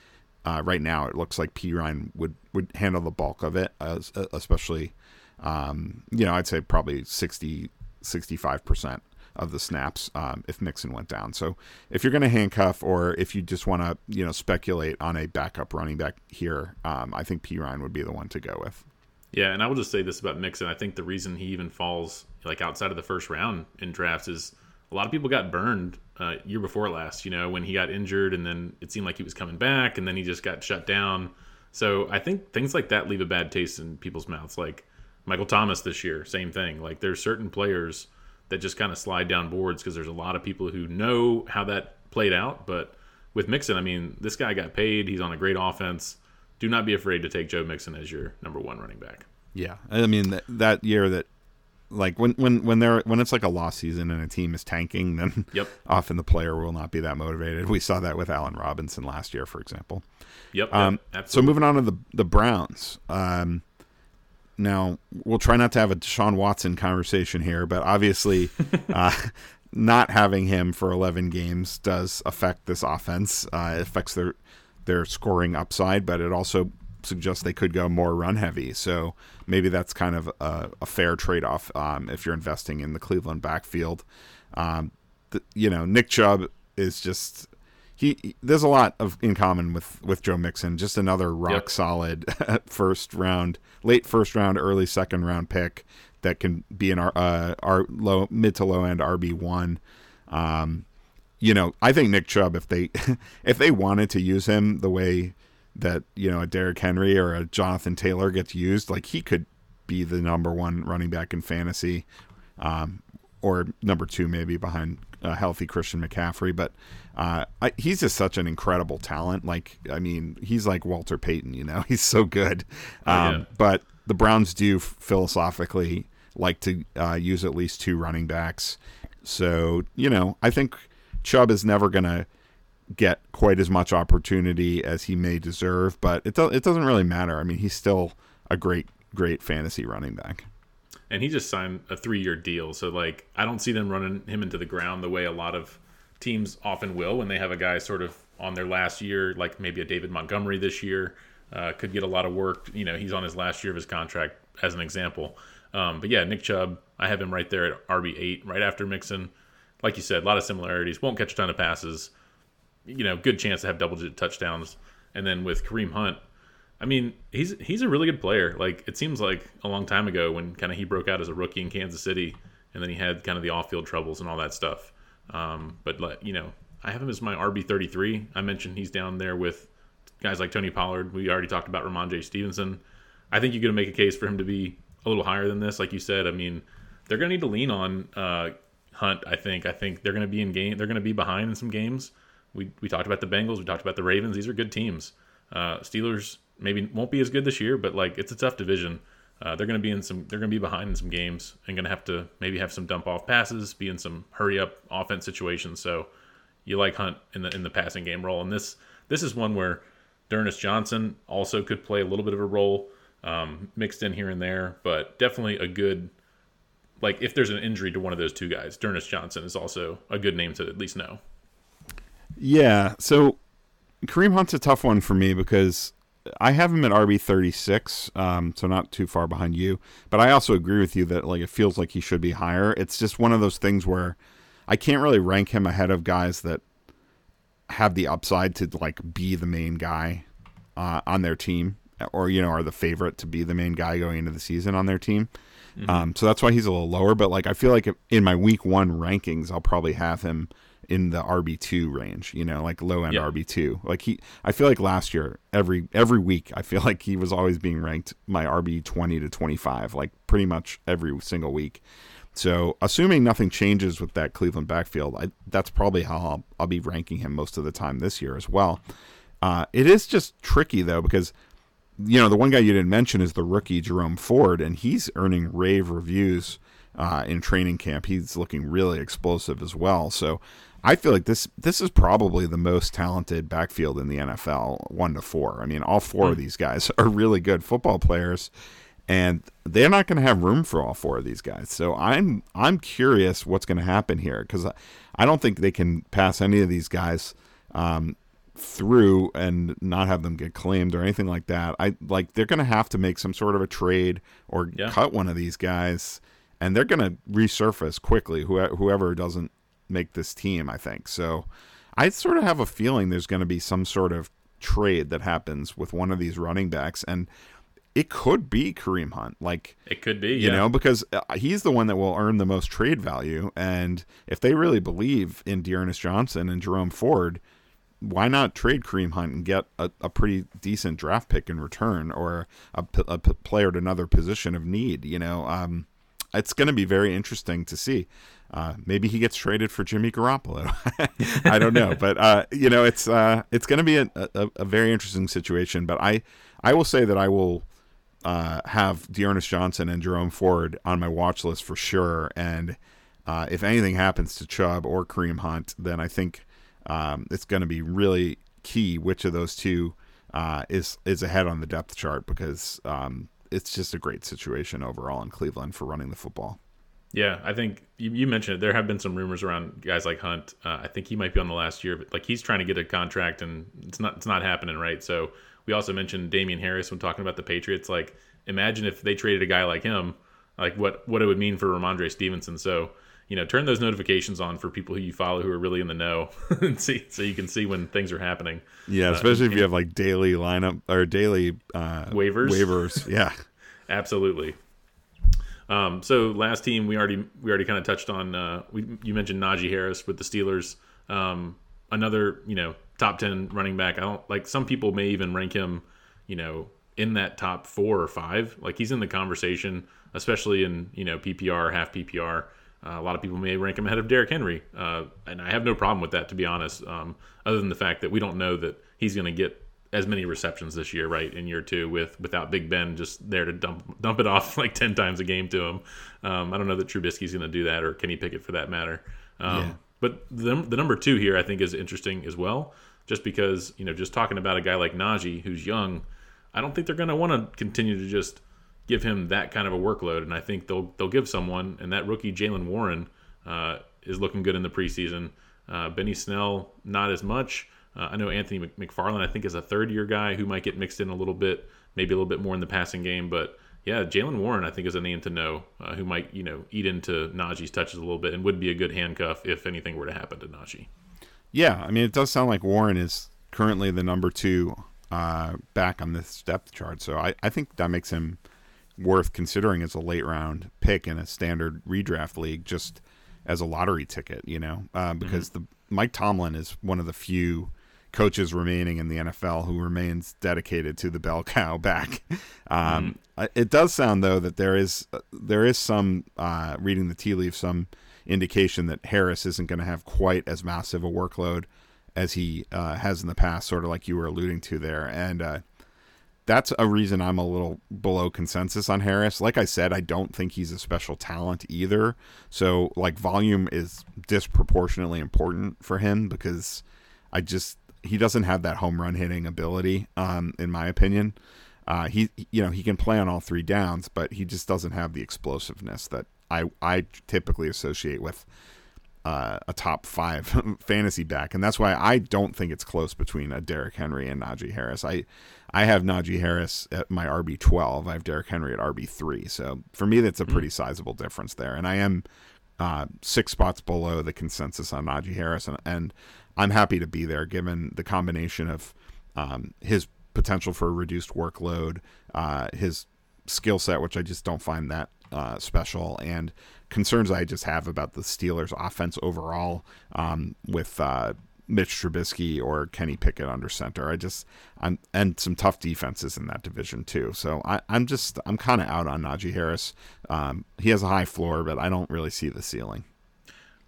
uh, right now it looks like Perine would, would handle the bulk of it, especially, um, you know, I'd say probably 60, 65% of the snaps um, if Mixon went down. So if you're going to handcuff or if you just want to, you know, speculate on a backup running back here, um, I think Perine would be the one to go with. Yeah, and I will just say this about Mixon. I think the reason he even falls like outside of the first round in drafts is a lot of people got burned uh, year before last. You know, when he got injured, and then it seemed like he was coming back, and then he just got shut down. So I think things like that leave a bad taste in people's mouths. Like Michael Thomas this year, same thing. Like there's certain players that just kind of slide down boards because there's a lot of people who know how that played out. But with Mixon, I mean, this guy got paid. He's on a great offense. do not be afraid to take Joe Mixon as your number one running back. Yeah, I mean that, that year that like when when when they're when it's like a lost season and a team is tanking, then yep. often the player will not be that motivated. We saw that with Allen Robinson last year, for example. Yep. Um, yep so moving on to the the Browns. Um, now we'll try not to have a Deshaun Watson conversation here, but obviously, uh, not having him for 11 games does affect this offense. Uh, it affects their their scoring upside, but it also suggests they could go more run heavy. So maybe that's kind of a, a fair trade off um, if you're investing in the Cleveland backfield. Um, the, you know, Nick Chubb is just he, he, there's a lot of in common with with Joe Mixon. Just another rock yep. solid first round, late first round, early second round pick that can be in our uh, our low mid to low end RB one. Um, you know, I think Nick Chubb, if they if they wanted to use him the way that you know a Derrick Henry or a Jonathan Taylor gets used, like he could be the number one running back in fantasy, um, or number two maybe behind a healthy Christian McCaffrey. But uh, I, he's just such an incredible talent. Like, I mean, he's like Walter Payton. You know, he's so good. Um, oh, yeah. But the Browns do philosophically like to uh, use at least two running backs. So you know, I think Chubb is never going to get quite as much opportunity as he may deserve, but it do- it doesn't really matter. I mean, he's still a great great fantasy running back. And he just signed a three year deal, so like I don't see them running him into the ground the way a lot of teams often will when they have a guy sort of on their last year, like maybe a David Montgomery this year, uh, could get a lot of work. You know, he's on his last year of his contract, as an example. Um, but yeah, Nick Chubb, I have him right there at RB eight, right after Mixon. Like you said, a lot of similarities. Won't catch a ton of passes. You know, good chance to have double digit touchdowns. And then with Kareem Hunt, I mean, he's he's a really good player. Like it seems like a long time ago when kind of he broke out as a rookie in Kansas City, and then he had kind of the off field troubles and all that stuff. Um, but you know, I have him as my RB thirty three. I mentioned he's down there with guys like Tony Pollard. We already talked about Rhamondre Stevenson. I think you're going to make a case for him to be a little higher than this, like you said. I mean, they're going to need to lean on uh, Hunt. I think. I think they're going to be in game. They're going to be behind in some games. We we talked about the Bengals. We talked about the Ravens. These are good teams. Uh, Steelers maybe won't be as good this year, but like it's a tough division. Uh, they're going to be in some. They're going to be behind in some games and going to have to maybe have some dump off passes, be in some hurry up offense situations. So you like Hunt in the in the passing game role, and this this is one where D'Ernest Johnson also could play a little bit of a role, um, mixed in here and there, but definitely a good. Like if there's an injury to one of those two guys, D'Ernest Johnson is also a good name to at least know. Yeah. So Kareem Hunt's a tough one for me because I have him at RB thirty six, um, so not too far behind you. But I also agree with you that like it feels like he should be higher. It's just one of those things where I can't really rank him ahead of guys that have the upside to like be the main guy uh, on their team, or you know are the favorite to be the main guy going into the season on their team. Mm-hmm. Um, so that's why he's a little lower. But like I feel like in my week one rankings, I'll probably have him in the RB two range, you know, like low end yeah. RB two. Like he, I feel like last year every every week I feel like he was always being ranked my RB twenty to twenty five, like pretty much every single week. So assuming nothing changes with that Cleveland backfield, I, that's probably how I'll, I'll, be ranking him most of the time this year as well. Uh, it is just tricky though because you know the one guy you didn't mention is the rookie Jerome Ford, and he's earning rave reviews. Uh, in training camp, he's looking really explosive as well. So I feel like this this is probably the most talented backfield in the NFL, one to four. I mean, all four of hmm. these guys are really good football players, and they're not going to have room for all four of these guys. So I'm I'm curious what's going to happen here because I, I don't think they can pass any of these guys um, through and not have them get claimed or anything like that. I like they're going to have to make some sort of a trade or yeah. cut one of these guys, and they're going to resurface quickly. whoever doesn't make this team, I think. So I sort of have a feeling there's going to be some sort of trade that happens with one of these running backs and it could be Kareem Hunt. Like it could be, you yeah. know, because uh, he's the one that will earn the most trade value. And if they really believe in D'Ernest Johnson and Jerome Ford, why not trade Kareem Hunt and get a, a pretty decent draft pick in return or a, a, player at another position of need? You know, um, it's going to be very interesting to see. Uh, maybe he gets traded for Jimmy Garoppolo. I don't know, but uh, you know, it's uh, it's going to be a, a, a, very interesting situation. But I I will say that I will uh, have D'Ernest Johnson and Jerome Ford on my watch list for sure. And uh, if anything happens to Chubb or Kareem Hunt, then I think um, it's going to be really key which of those two uh, is is ahead on the depth chart because um, it's just a great situation overall in Cleveland for running the football. Yeah, I think you, you mentioned it. There have been some rumors around guys like Hunt. Uh, I think he might be on the last year, but like he's trying to get a contract and it's not it's not happening, right? So we also mentioned Damien Harris when talking about the Patriots. Like, imagine if they traded a guy like him, like what what it would mean for Rhamondre Stevenson. So you know, turn those notifications on for people who you follow who are really in the know, and see so you can see when things are happening. Yeah, uh, especially uh, if you have like daily lineup or daily uh, waivers. Waivers, yeah, absolutely. Um, so last team we already we already kind of touched on. Uh, we you mentioned Najee Harris with the Steelers. Um, another you know top ten running back. I don't like some people may even rank him, you know, in that top four or five. Like he's in the conversation, especially in you know PPR, half PPR. Uh, a lot of people may rank him ahead of Derrick Henry, uh, and I have no problem with that, to be honest. Um, other than the fact that we don't know that he's going to get as many receptions this year, right? In year two, with without Big Ben just there to dump dump it off like ten times a game to him. Um, I don't know that Trubisky's going to do that, or Kenny Pickett for that matter. Um, yeah. But the the number two here, I think, is interesting as well, just because you know, just talking about a guy like Najee who's young, I don't think they're going to want to continue to just give him that kind of a workload, and I think they'll they'll give someone, and that rookie Jaylen Warren uh, is looking good in the preseason. Uh, Benny Snell, not as much. Uh, I know Anthony McFarland, I think, is a third year guy who might get mixed in a little bit, maybe a little bit more in the passing game. But yeah, Jaylen Warren, I think, is a name to know uh, who might, you know, eat into Najee's touches a little bit and would be a good handcuff if anything were to happen to Najee. Yeah, I mean, it does sound like Warren is currently the number two uh, back on this depth chart. So I, I think that makes him worth considering as a late round pick in a standard redraft league, just as a lottery ticket, you know, uh, because mm-hmm. the Mike Tomlin is one of the few coaches remaining in the NFL who remains dedicated to the bell cow back. Um, mm. It does sound though that there is there is some uh, reading the tea leaves, some indication that Harris isn't going to have quite as massive a workload as he uh, has in the past, sort of like you were alluding to there, and. Uh, that's a reason I'm a little below consensus on Harris. Like I said, I don't think he's a special talent either. So, like, volume is disproportionately important for him because I just he doesn't have that home run hitting ability, um, in my opinion. Uh, he, you know, he can play on all three downs, but he just doesn't have the explosiveness that I I typically associate with uh, a top five fantasy back, and that's why I don't think it's close between a Derrick Henry and Najee Harris. I I have Najee Harris at my RB twelve. I have Derrick Henry at RB three. So for me, that's a pretty mm-hmm. sizable difference there, and I am uh, six spots below the consensus on Najee Harris, and, and I'm happy to be there given the combination of um, his potential for a reduced workload, uh, his skill set, which I just don't find that uh, special, and concerns I just have about the Steelers' offense overall um, with uh, Mitch Trubisky or Kenny Pickett under center. I just I'm and some tough defenses in that division too. So I, am just I'm kind of out on Najee Harris. Um, he has a high floor, but I don't really see the ceiling.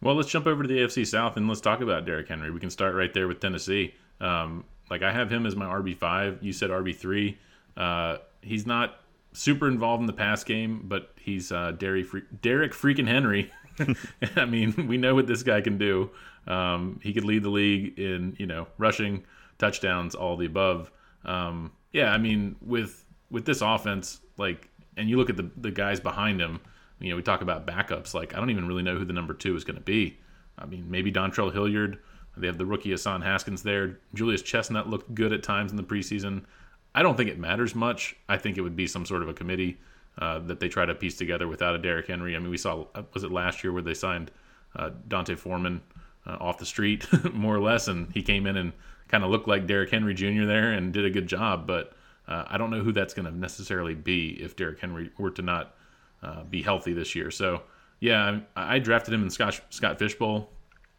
Well, let's jump over to the AFC South and let's talk about Derrick Henry. We can start right there with Tennessee. Um, like I have him as my RB five. You said RB three. Uh, he's not super involved in the pass game, but he's uh, Derrick, Derrick freaking Henry. I mean, we know what this guy can do. Um, he could lead the league in you know rushing, touchdowns, all the above. Um, yeah, I mean with with this offense, like, and you look at the the guys behind him you know, we talk about backups. Like, I don't even really know who the number two is going to be. I mean, maybe Dontrell Hilliard. They have the rookie Hassan Haskins there. Julius Chestnut looked good at times in the preseason. I don't think it matters much. I think it would be some sort of a committee uh, that they try to piece together without a Derrick Henry. I mean, we saw uh, was it last year where they signed uh, D'Onta Foreman uh, off the street, more or less, and he came in and kind of looked like Derrick Henry Jr. there and did a good job. But uh, I don't know who that's going to necessarily be if Derrick Henry were to not uh, be healthy this year. So yeah, I, I, drafted him in Scott Scott Fishbowl.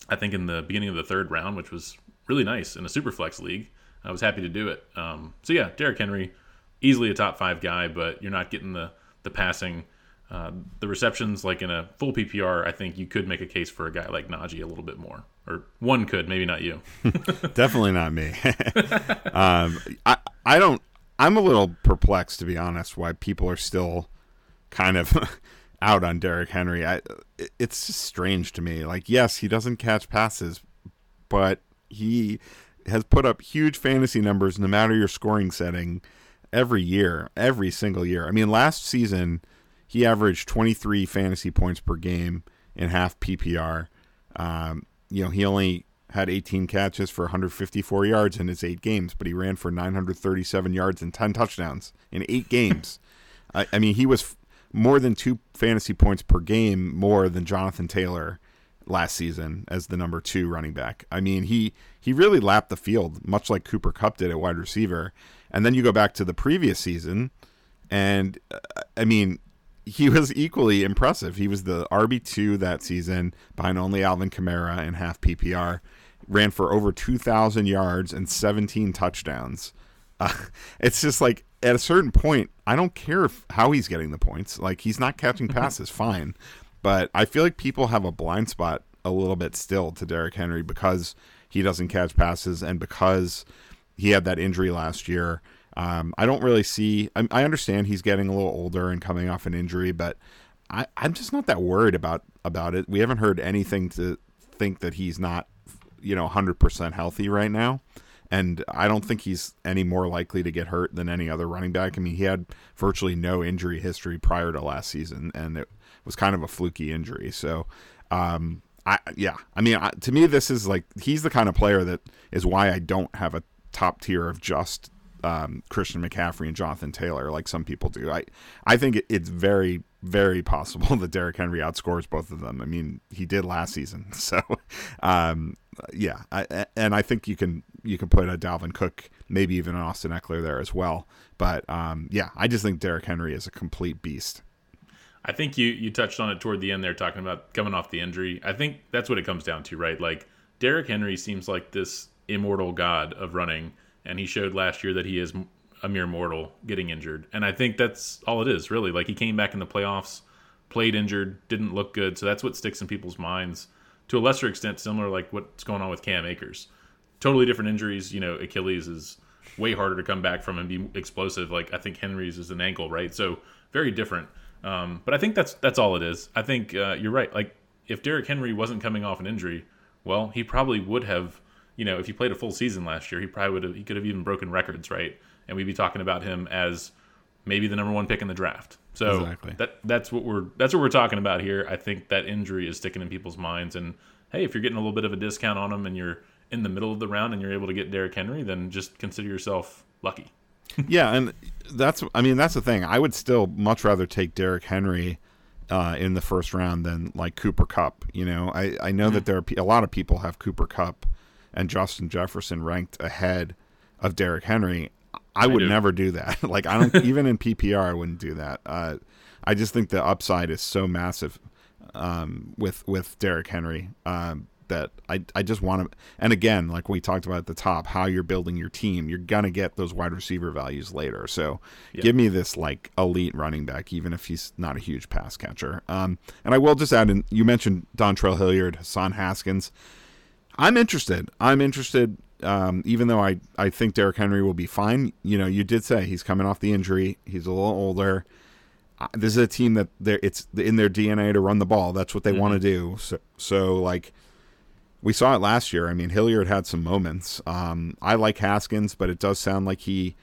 I think in the beginning of the third round, which was really nice in a super flex league. I was happy to do it. Um, so yeah, Derrick Henry, easily a top five guy, but you're not getting the the passing uh, the receptions, like in a full PPR, I think you could make a case for a guy like Najee a little bit more, or one could, maybe not you. Definitely not me. um, I I don't. I'm a little perplexed to be honest. Why people are still kind of out on Derrick Henry? I it's just strange to me. Like, yes, he doesn't catch passes, but he has put up huge fantasy numbers no matter your scoring setting every year, every single year. I mean, last season he averaged 23 fantasy points per game in half PPR. Um, you know, he only had 18 catches for 154 yards in his eight games, but he ran for 937 yards and 10 touchdowns in eight games. I, I, mean, he was more than two fantasy points per game more than Jonathan Taylor last season as the number two running back. I mean, he he really lapped the field, much like Cooper Kupp did at wide receiver. And then you go back to the previous season, and uh, I mean, he was equally impressive. He was the RB two that season behind only Alvin Kamara in half PPR. Ran for over two thousand yards and seventeen touchdowns. Uh, it's just like at a certain point, I don't care if, how he's getting the points. Like he's not catching passes, fine. But I feel like people have a blind spot a little bit still to Derrick Henry because he doesn't catch passes and because he had that injury last year. Um, I don't really see. I, I, understand he's getting a little older and coming off an injury, but I, I'm just not that worried about about it. We haven't heard anything to think that he's not, you know, 100% healthy right now. And I don't think he's any more likely to get hurt than any other running back. I mean, he had virtually no injury history prior to last season, and it was kind of a fluky injury. So, um, I yeah, I mean, I, to me, this is like he's the kind of player that is why I don't have a top tier of just um, Christian McCaffrey and Jonathan Taylor, like some people do. I I think it, it's very very possible that Derrick Henry outscores both of them. I mean, he did last season, so um, yeah. I, and I think you can you can put a Dalvin Cook, maybe even an Austin Ekeler there as well. But um, yeah, I just think Derrick Henry is a complete beast. I think you you touched on it toward the end there, talking about coming off the injury. I think that's what it comes down to, right? Like Derrick Henry seems like this immortal god of running and he showed last year that he is a mere mortal getting injured. And I think that's all it is, really. Like he came back in the playoffs, played injured, didn't look good. So that's what sticks in people's minds to a lesser extent, similar like what's going on with Cam Akers. Totally different injuries. You know, Achilles is way harder to come back from and be explosive. Like I think Henry's is an ankle, right? So very different. Um, but I think that's that's all it is. I think uh, you're right. Like if Derrick Henry wasn't coming off an injury, well, he probably would have you know, if he played a full season last year, he probably would have he could have even broken records, right? And we'd be talking about him as maybe the number one pick in the draft. So exactly. that that's what we're that's what we're talking about here. I think that injury is sticking in people's minds. And hey, if you're getting a little bit of a discount on them and you're in the middle of the round and you're able to get Derrick Henry, then just consider yourself lucky. yeah, and that's I mean that's the thing. I would still much rather take Derrick Henry uh, in the first round than like Cooper Kupp. You know, I I know mm-hmm. that there are a lot of people have Cooper Kupp and Justin Jefferson ranked ahead of Derrick Henry, I, I would do. never do that. like I don't even in PPR I wouldn't do that. Uh, I just think the upside is so massive um, with with Derrick Henry um, that I I just want to. And again, like we talked about at the top, how you're building your team, you're gonna get those wide receiver values later. So yeah. give me this like elite running back, even if he's not a huge pass catcher. Um, and I will just add in. You mentioned Dontrell Hilliard, Hassan Haskins. I'm interested. I'm interested. Um, even though I, I think Derrick Henry will be fine. You know, you did say he's coming off the injury. He's a little older. Uh, this is a team that it's in their DNA to run the ball. That's what they mm-hmm. want to do. So, so like we saw it last year. I mean, Hilliard had some moments. Um, I like Haskins, but it does sound like he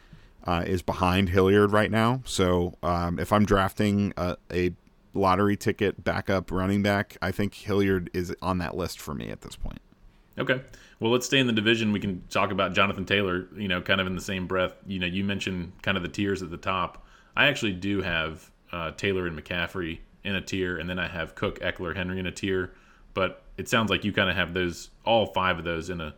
uh, is behind Hilliard right now. So um, if I'm drafting a, a lottery ticket backup running back, I think Hilliard is on that list for me at this point. Okay. Well, let's stay in the division. We can talk about Jonathan Taylor, you know, kind of in the same breath. You know, you mentioned kind of the tiers at the top. I actually do have uh, Taylor and McCaffrey in a tier, and then I have Cook, Ekeler, Henry in a tier. But it sounds like you kind of have those, all five of those in a,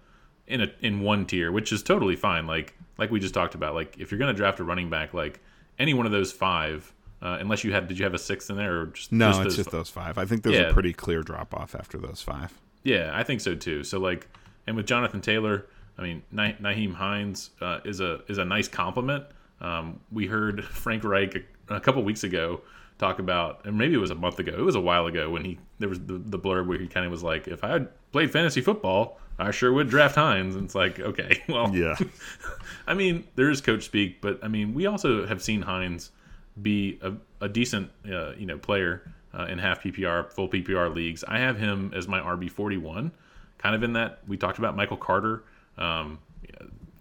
in a, in one tier, which is totally fine. Like, like we just talked about, like if you're going to draft a running back, like any one of those five, uh, unless you had, did you have a sixth in there or just no? Just it's just those five. I think there's yeah. a pretty clear drop off after those five. Yeah, I think so too. So like, and with Jonathan Taylor, I mean, Nyheim Hines uh, is a is a nice complement. Um, we heard Frank Reich a, a couple weeks ago talk about, and maybe it was a month ago. It was a while ago when he there was the, the blurb where he kind of was like, "If I had played fantasy football, I sure would draft Hines." And it's like, okay, well, Yeah. I mean, there is coach speak, but I mean, we also have seen Hines be a, a decent, uh, you know, player uh, in half PPR, full PPR leagues. I have him as my RB forty one, kind of in that we talked about Michael Carter. Um,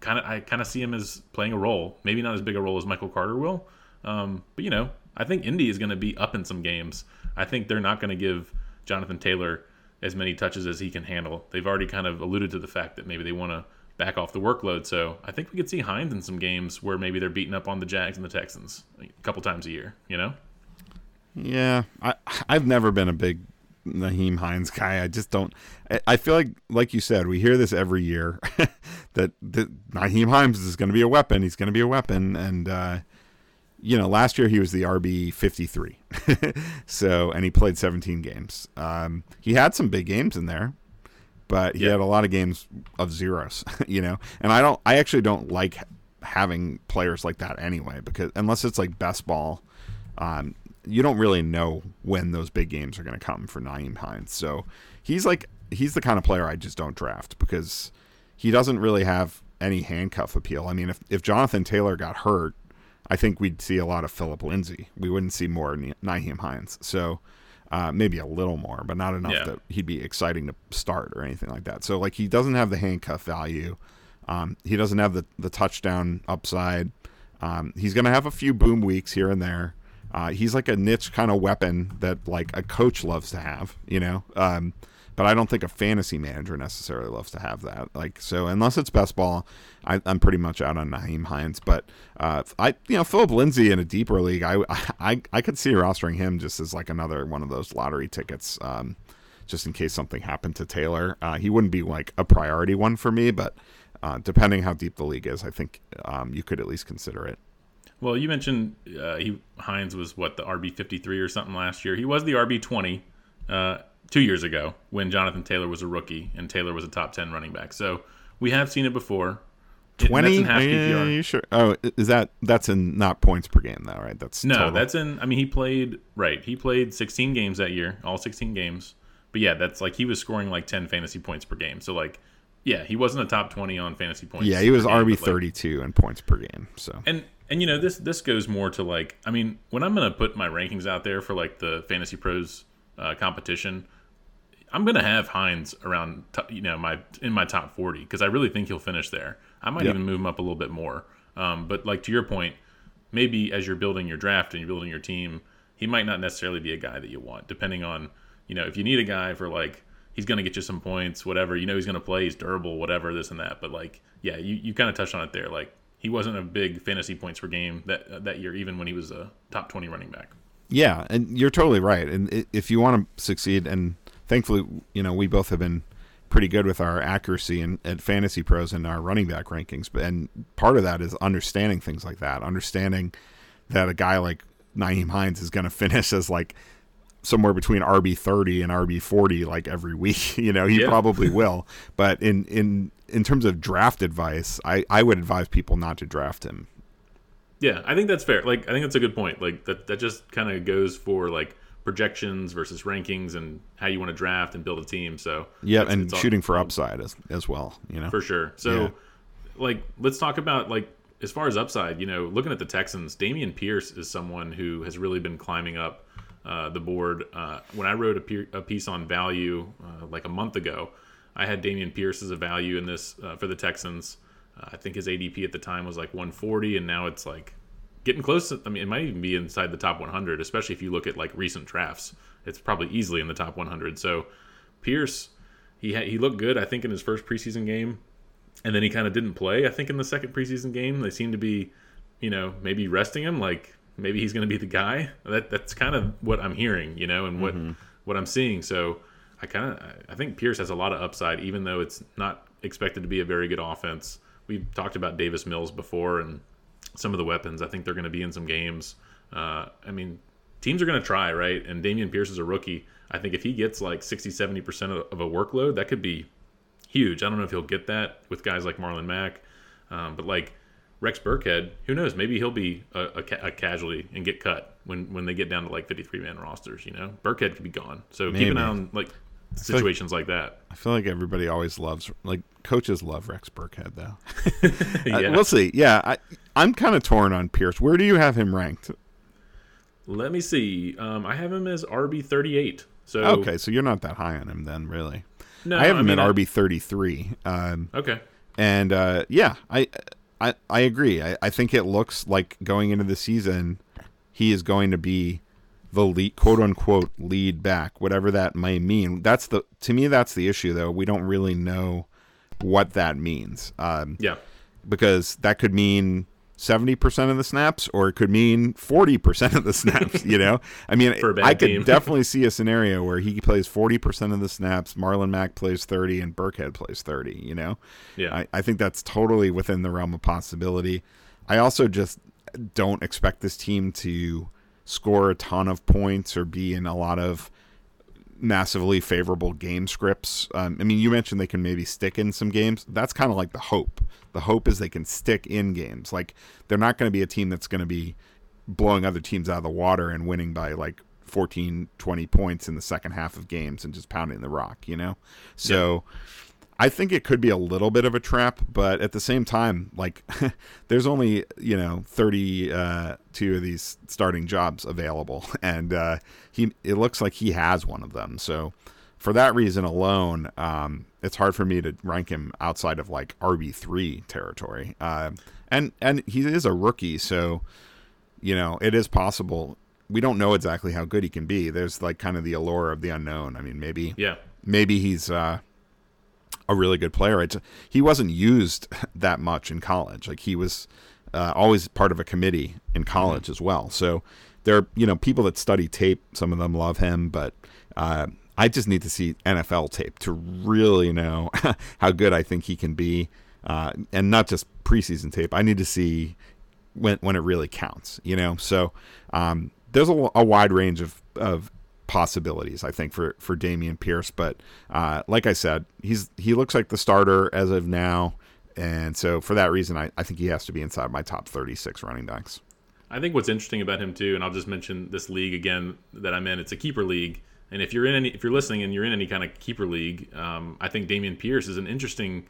kind of, I kind of see him as playing a role, maybe not as big a role as Michael Carter will, um, but you know, I think Indy is going to be up in some games. I think they're not going to give Jonathan Taylor as many touches as he can handle. They've already kind of alluded to the fact that maybe they want to back off the workload. So I think we could see Hines in some games where maybe they're beating up on the Jags and the Texans a couple times a year. You know? Yeah, I I've never been a big Nyheim Hines guy. I just don't. I, I feel like, like you said, we hear this every year that that Nyheim Hines is going to be a weapon. He's going to be a weapon, and uh, you know, last year he was the RB fifty three. so, and he played seventeen games. Um, he had some big games in there, but he Yeah. had a lot of games of zeros. You know, and I don't. I actually don't like having players like that anyway, because unless it's like best ball. Um, you don't really know when those big games are going to come for Nyheim Hines. So he's like he's the kind of player I just don't draft because he doesn't really have any handcuff appeal. I mean, if if Jonathan Taylor got hurt, I think we'd see a lot of Philip Lindsay. We wouldn't see more Nyheim Hines. So uh, maybe a little more, but not enough Yeah. that he'd be exciting to start or anything like that. So like he doesn't have the handcuff value. Um, he doesn't have the the touchdown upside. Um, he's going to have a few boom weeks here and there. Uh, he's like a niche kind of weapon that like a coach loves to have, you know. Um, but I don't think a fantasy manager necessarily loves to have that. Like so, unless it's best ball, I, I'm pretty much out on Nyheim Hines. But uh, I, you know, Philip Lindsay in a deeper league, I, I, I could see rostering him just as like another one of those lottery tickets, um, just in case something happened to Taylor. Uh, he wouldn't be like a priority one for me, but uh, depending how deep the league is, I think um, you could at least consider it. Well, you mentioned uh, he Hines was what the RB fifty three or something last year. He was the RB twenty uh, two years ago when Jonathan Taylor was a rookie and Taylor was a top ten running back. So we have seen it before. Twenty? Are you, are you sure? Oh, is that that's in not points per game though, right? That's No, total. that's in. I mean, he played right. He played 16 games that year, all 16 games. But yeah, that's like he was scoring like 10 fantasy points per game. So like, yeah, he wasn't a top 20 on fantasy points. yeah. He was game, RB thirty two in points per game. So and and you know this this goes more to like I mean when I'm gonna put my rankings out there for like the Fantasy Pros uh, competition, I'm gonna have Hines around t- you know my in my top 40 because I really think he'll finish there. I might even move him up a little bit more. Um, but like to your point, maybe as you're building your draft and you're building your team, he might not necessarily be a guy that you want, depending on you know if you need a guy for like he's going to get you some points, whatever. You know he's going to play, he's durable, whatever, this and that. But like, yeah, you, you kind of touched on it there. Like he wasn't a big fantasy points per game that that year, even when he was a top twenty running back. yeah, and you're totally right. And if you want to succeed, and thankfully, you know, we both have been pretty good with our accuracy and at fantasy pros and our running back rankings. But and part of that is understanding things like that, understanding that a guy like Nyheim Hines is going to finish as like somewhere between RB thirty and RB forty like every week. You know, he Yeah. probably will. But in in in terms of draft advice, I I would advise people not to draft him. Yeah, I think that's fair. Like I think that's a good point. Like that that just kind of goes for like projections versus rankings and how you want to draft and build a team. So Yeah, and it's shooting for upside as as well. You know, for sure. So, Yeah. like, let's talk about like as far as upside. You know, looking at the Texans, Dameon Pierce is someone who has really been climbing up uh, the board. Uh, when I wrote a, a piece on value uh, like a month ago, I had Dameon Pierce as a value in this uh, for the Texans. I think his ADP at the time was like 140, and now it's like getting close. To, I mean, it might even be inside the top 100, especially if you look at like recent drafts. It's probably easily in the top 100. So Pierce, he he looked good. I think in his first preseason game, and then he kind of didn't play. I think in the second preseason game, they seem to be, you know, maybe resting him. Like maybe he's going to be the guy. That that's kind of what I'm hearing, you know, and what what I'm seeing. So I kind of I think Pierce has a lot of upside, even though it's not expected to be a very good offense. We've talked about Davis Mills before and some of the weapons. I think they're going to be in some games. Uh, I mean, teams are going to try, right? And Dameon Pierce is a rookie. I think if he gets like 60, 70% of, of a workload, that could be huge. I don't know if he'll get that with guys like Marlon Mack, um, but like Rex Burkhead, who knows? Maybe he'll be a, a, ca- a casualty and get cut. when when they get down to like 53 man rosters. You know, Burkhead could be gone. So Maybe. keep an eye on like situations like, that. I feel like everybody always loves like coaches love Rex Burkhead though. Uh, yeah. we'll see. Yeah, I I'm kind of torn on Pierce. Where do you have him ranked? Let me see. Um, I have him as RB 38. So Okay, so you're not that high on him then, really. no, I have him mean, at RB 33. Um, Okay. and uh, yeah, I, I I agree. I, I think it looks like going into the season, he is going to be the lead, quote unquote lead back, whatever that may mean. That's the to me that's the issue though. We don't really know what that means. Um, Yeah. because that could mean 70% of the snaps or it could mean 40% of the snaps, you know? I mean, For a bad I could team. definitely see a scenario where he plays 40% of the snaps, Marlon Mack plays 30 and Burkhead plays 30, you know? Yeah. I, I think that's totally within the realm of possibility. I also just don't expect this team to score a ton of points or be in a lot of massively favorable game scripts. Um, I mean, you mentioned they can maybe stick in some games. That's kind of like the hope. The hope is they can stick in games. Like they're not going to be a team that's going to be blowing other teams out of the water and winning by like 14, 20 points in the second half of games and just pounding the rock, you know? So I think it could be a little bit of a trap, but at the same time, like there's only, you know, 32 uh, of these starting jobs available and uh, he it looks like he has one of them. So for that reason alone, um, it's hard for me to rank him outside of like RB3 territory. Uh, and and he is a rookie, so you know, it is possible. We don't know exactly how good he can be. There's like kind of the allure of the unknown. I mean, maybe Yeah. maybe he's uh, a really good player. It's, he wasn't used that much in college. Like he was uh, always part of a committee in college as well. So there are you know people that study tape. Some of them love him, but uh, I just need to see NFL tape to really know how good I think he can be, uh, and not just preseason tape. I need to see when when it really counts, you know. So um, there's a, a wide range of of possibilities, I think, for for Dameon Pierce. But uh, like I said, he's he looks like the starter as of now, and so for that reason, I, I think he has to be inside my top 36 running backs. I think what's interesting about him too, and I'll just mention this league again that I'm in. It's a keeper league, and if you're in any, if you're listening and you're in any kind of keeper league, um, I think Dameon Pierce is an interesting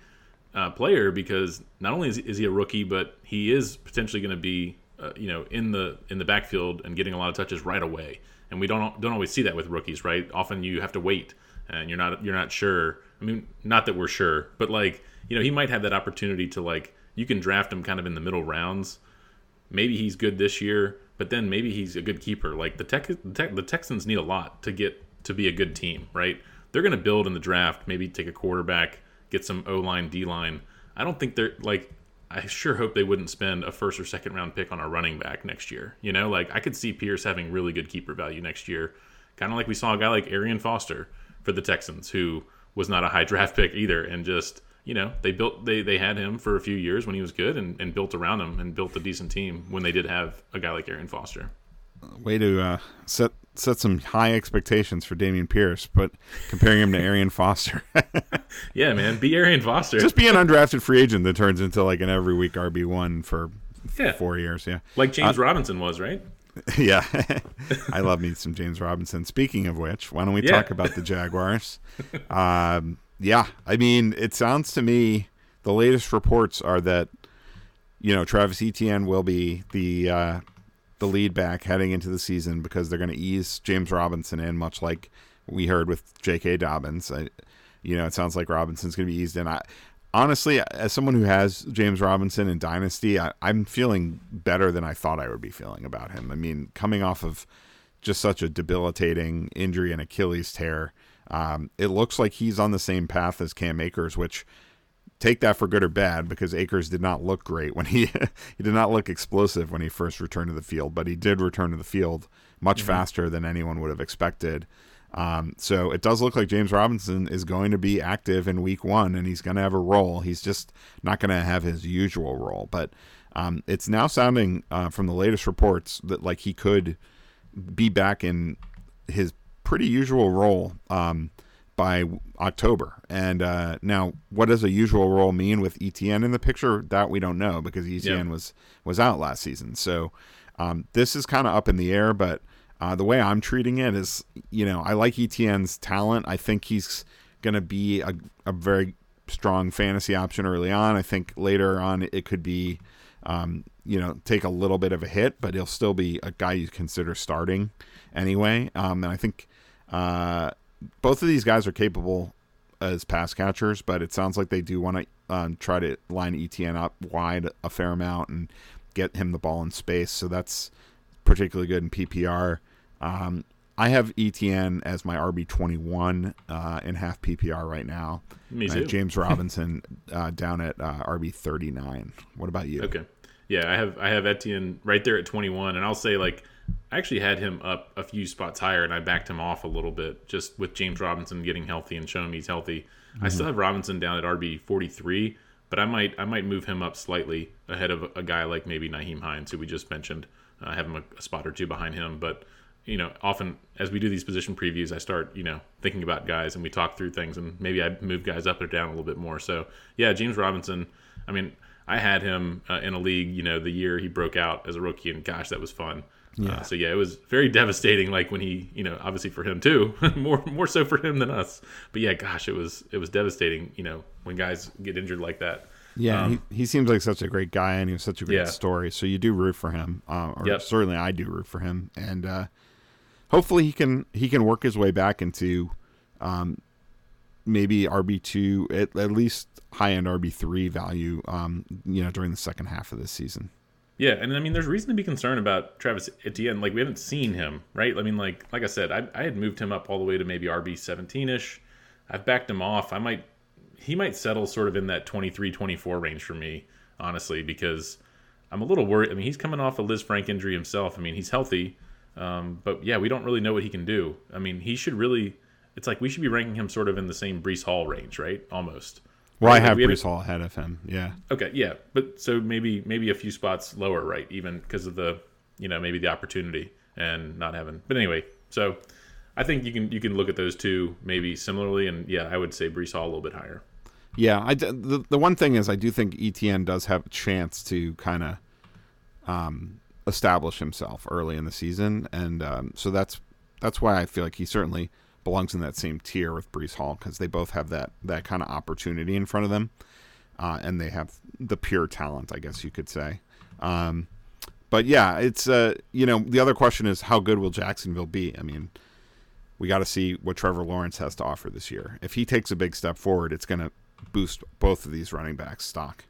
uh, player because not only is, is he a rookie, but he is potentially going to be, uh, you know, in the in the backfield and getting a lot of touches right away. And we don't don't always see that with rookies, right? Often you have to wait, and you're not you're not sure. I mean, not that we're sure, but like you know, he might have that opportunity to like you can draft him kind of in the middle rounds maybe he's good this year, but then maybe he's a good keeper. Like the tech, the, Texans need a lot to get to be a good team, right? They're going to build in the draft, maybe take a quarterback, get some O line, D line. I don't think they're like. I sure hope they wouldn't spend a first or second round pick on a running back next year. You know, like I could see Pierce having really good keeper value next year, kind of like we saw a guy like Arian Foster for the Texans, who was not a high draft pick either, and just you know they built they they had him for a few years when he was good and, and built around him and built a decent team when they did have a guy like Arian Foster. Way to uh, set set some high expectations for Dameon Pierce, but comparing him to Arian Foster, Yeah, man, be Arian Foster. just be an undrafted free agent that turns into like an every week RB one for yeah, four years. Yeah, like James Robinson was, right? yeah, I love me some James Robinson. Speaking of which, why don't we Yeah. talk about the Jaguars? um, yeah, I mean, it sounds to me the latest reports are that you know Travis Etienne will be the uh, the lead back heading into the season because they're going to ease James Robinson in, much like we heard with J.K. Dobbins. I, you know, it sounds like Robinson's going to be eased in. I honestly, as someone who has James Robinson in Dynasty, I, I'm feeling better than I thought I would be feeling about him. I mean, coming off of just such a debilitating injury and Achilles tear, um, it looks like he's on the same path as Cam Akers, which take that for good or bad because Akers did not look great when he he did not look explosive when he first returned to the field, but he did return to the field much faster than anyone would have expected. Um, so it does look like James Robinson is going to be active in week one and he's going to have a role. He's just not going to have his usual role, but um, it's now sounding uh, from the latest reports that like he could be back in his pretty usual role um, by October. And uh, now, what does a usual role mean with Etienne in the picture? That we don't know because Etienne Yeah. was was out last season. So Um, this is kind of up in the air, but uh, the way I'm treating it is, you know, I like Etienne's talent. I think he's going to be a, a very strong fantasy option early on. I think later on it could be, um, you know, take a little bit of a hit, but he'll still be a guy you consider starting anyway. Um, and I think uh, both of these guys are capable as pass catchers, but it sounds like they do want to um, try to line Etienne up wide a fair amount and get him the ball in space. So that's particularly good in PPR. Um, I have Etienne as my RB twenty one uh, in half PPR right now. Me too. James Robinson uh, down at uh, RB thirty nine. What about you? Okay, yeah, I have I have Etienne right there at twenty one, and I'll say like I actually had him up a few spots higher, and I backed him off a little bit just with James Robinson getting healthy and showing me he's healthy. Mm-hmm. I still have Robinson down at RB forty three, but I might I might move him up slightly ahead of a guy like maybe Nyheim Hines, who we just mentioned. I have him a, a spot or two behind him, but you know, often as we do these position previews, I start, you know, thinking about guys and we talk through things and maybe I move guys up or down a little bit more. So, yeah, James Robinson, I mean, I had him uh, in a league, you know, the year he broke out as a rookie and gosh, that was fun. Uh, yeah. Uh, so yeah, it was very devastating. Like when he, you know, obviously for him too, more more so for him than us. But yeah, gosh, it was it was devastating. You know, when guys get injured like that. Yeah, um, he, he seems like such a great guy, and he was such a great yeah. story. So you do root for him, uh, or yep. certainly I do root for him. And uh, hopefully he can he can work his way back into um, maybe RB two at, at least high end RB three value. Um, you know, during the second half of this season. Yeah, and I mean, there's reason to be concerned about Travis Etienne. Like we haven't seen him, right? I mean, like like I said, I, I had moved him up all the way to maybe RB 17 ish. I've backed him off. I might he might settle sort of in that 23 24 range for me, honestly, because I'm a little worried. I mean, he's coming off a Lisfranc injury himself. I mean, he's healthy. Um, but yeah, we don't really know what he can do. I mean, he should really. It's like we should be ranking him sort of in the same Breece Hall range, right? Almost. Well, right? I have we Breece Hall ahead of him. Yeah. Okay. Yeah, but so maybe maybe a few spots lower, right? Even because of the you know maybe the opportunity and not having. But anyway, so I think you can you can look at those two maybe similarly, and yeah, I would say Breece Hall a little bit higher. Yeah, I the the one thing is I do think Etienne does have a chance to kind of um establish himself early in the season, and um, so that's that's why I feel like he certainly belongs in that same tier with Breece Hall because they both have that that kind of opportunity in front of them, uh, and they have the pure talent, I guess you could say. Um, but yeah, it's uh, you know the other question is how good will Jacksonville be? I mean, we got to see what Trevor Lawrence has to offer this year. If he takes a big step forward, it's going to boost both of these running backs' stock.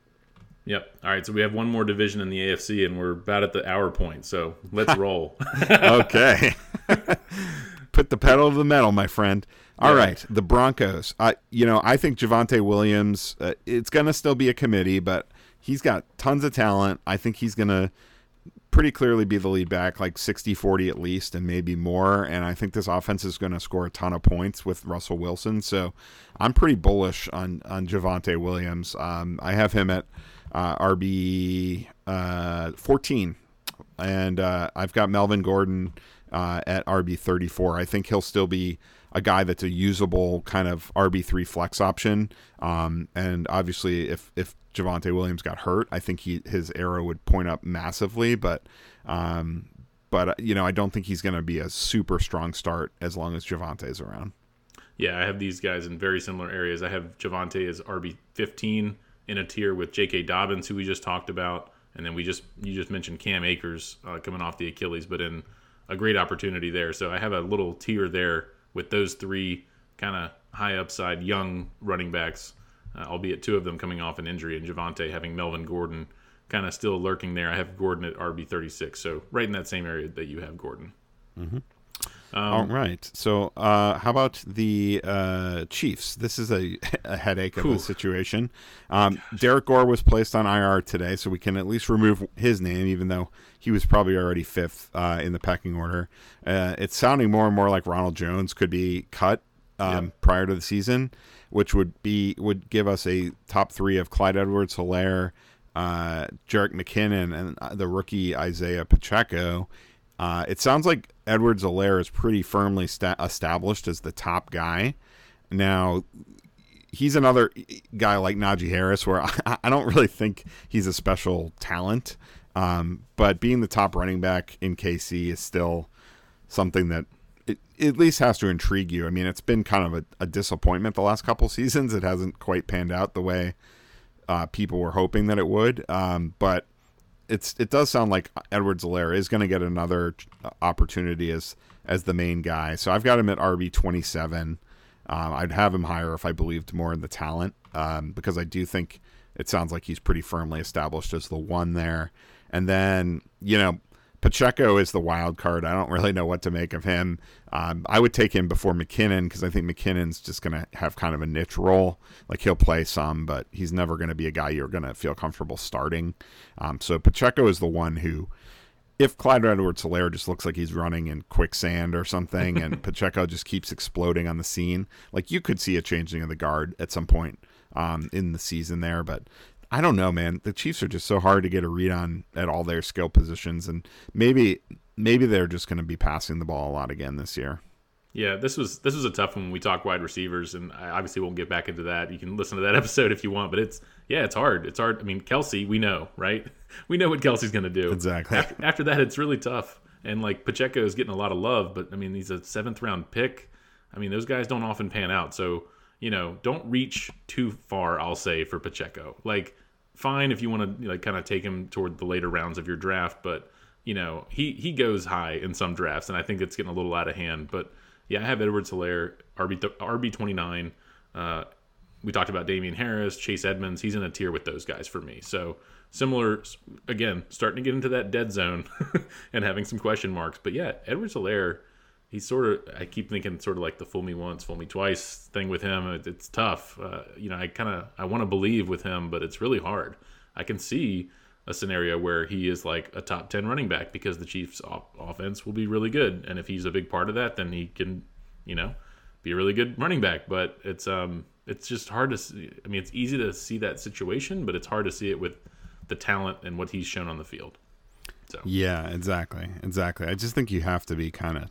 Yep. All right. So we have one more division in the AFC, and we're about at the hour point. So let's roll. okay. Put the pedal to the metal, my friend. All yeah. right, the Broncos. Uh, you know, I think Javonte Williams. Uh, it's gonna still be a committee, but he's got tons of talent. I think he's gonna pretty clearly be the lead back, like 60-40 at least, and maybe more. And I think this offense is going to score a ton of points with Russell Wilson. So I'm pretty bullish on on Javonte Williams. Um, I have him at uh, RB uh, 14. And uh, I've got Melvin Gordon uh, at RB 34. I think he'll still be a guy that's a usable kind of RB3 flex option. Um, and obviously, if, if Javonte Williams got hurt, I think he his arrow would point up massively. But um, but you know, I don't think he's going to be a super strong start as long as Javonte's around. Yeah, I have these guys in very similar areas. I have Javonte as RB 15 in a tier with J.K. Dobbins, who we just talked about, and then we just you just mentioned Cam Akers uh, coming off the Achilles, but in a great opportunity there. So I have a little tier there with those three kind of high upside young running backs, uh, albeit two of them coming off an injury, and Javonte having Melvin Gordon kind of still lurking there. I have Gordon at RB 36, so right in that same area that you have Gordon. Mm-hmm. Um, All right. So, uh, how about the uh, Chiefs? This is a, a headache of a situation. Um, Derrick Gore was placed on IR today, so we can at least remove his name, even though he was probably already fifth uh, in the pecking order. Uh, it's sounding more and more like Ronald Jones could be cut um, yep. prior to the season, which would be would give us a top three of Clyde Edwards-Helaire, uh, Jerick McKinnon, and uh, the rookie Isaiah Pacheco uh, it sounds like Edwards-Helaire is pretty firmly sta- established as the top guy. Now, he's another guy like Najee Harris, where I, I don't really think he's a special talent. Um, but being the top running back in KC is still something that it, it, at least has to intrigue you. I mean, it's been kind of a, a disappointment the last couple seasons. It hasn't quite panned out the way uh, people were hoping that it would. Um, but it's it does sound like Edwards-Helaire is going to get another uh, opportunity as as the main guy. So I've got him at RB twenty seven. Um, I'd have him higher if I believed more in the talent um, because I do think it sounds like he's pretty firmly established as the one there. And then you know Pacheco is the wild card. I don't really know what to make of him. Um, I would take him before McKinnon because I think McKinnon's just going to have kind of a niche role. Like he'll play some, but he's never going to be a guy you're going to feel comfortable starting. Um, so Pacheco is the one who, if Clyde Edwards Helaire just looks like he's running in quicksand or something and Pacheco just keeps exploding on the scene, like you could see a changing of the guard at some point um, in the season there. But I don't know, man. The Chiefs are just so hard to get a read on at all their skill positions, and maybe maybe they're just going to be passing the ball a lot again this year. Yeah, this was this was a tough one when we talk wide receivers, and I obviously won't get back into that. You can listen to that episode if you want, but it's yeah, it's hard. It's hard. I mean, Kelce, we know, right? We know what Kelce's going to do. Exactly. After, after that, it's really tough. And like Pacheco is getting a lot of love, but I mean, he's a seventh round pick. I mean, those guys don't often pan out. So you know, don't reach too far. I'll say for Pacheco, like fine if you want to like kind of take him toward the later rounds of your draft, but you know he he goes high in some drafts, and I think it's getting a little out of hand. But yeah, I have Edwards Helaire, RB RB twenty nine. Uh, we talked about Damien Harris, Chase Edmonds. He's in a tier with those guys for me. So similar, again, starting to get into that dead zone and having some question marks. But yeah, Edwards Helaire, he's sort of. I keep thinking sort of like the fool me once, fool me twice thing with him. It, it's tough. Uh, you know, I kind of I want to believe with him, but it's really hard. I can see a scenario where he is like a top 10 running back because the Chiefs offense will be really good and if he's a big part of that then he can you know be a really good running back but it's um it's just hard to see I mean it's easy to see that situation but it's hard to see it with the talent and what he's shown on the field so yeah exactly exactly I just think you have to be kind of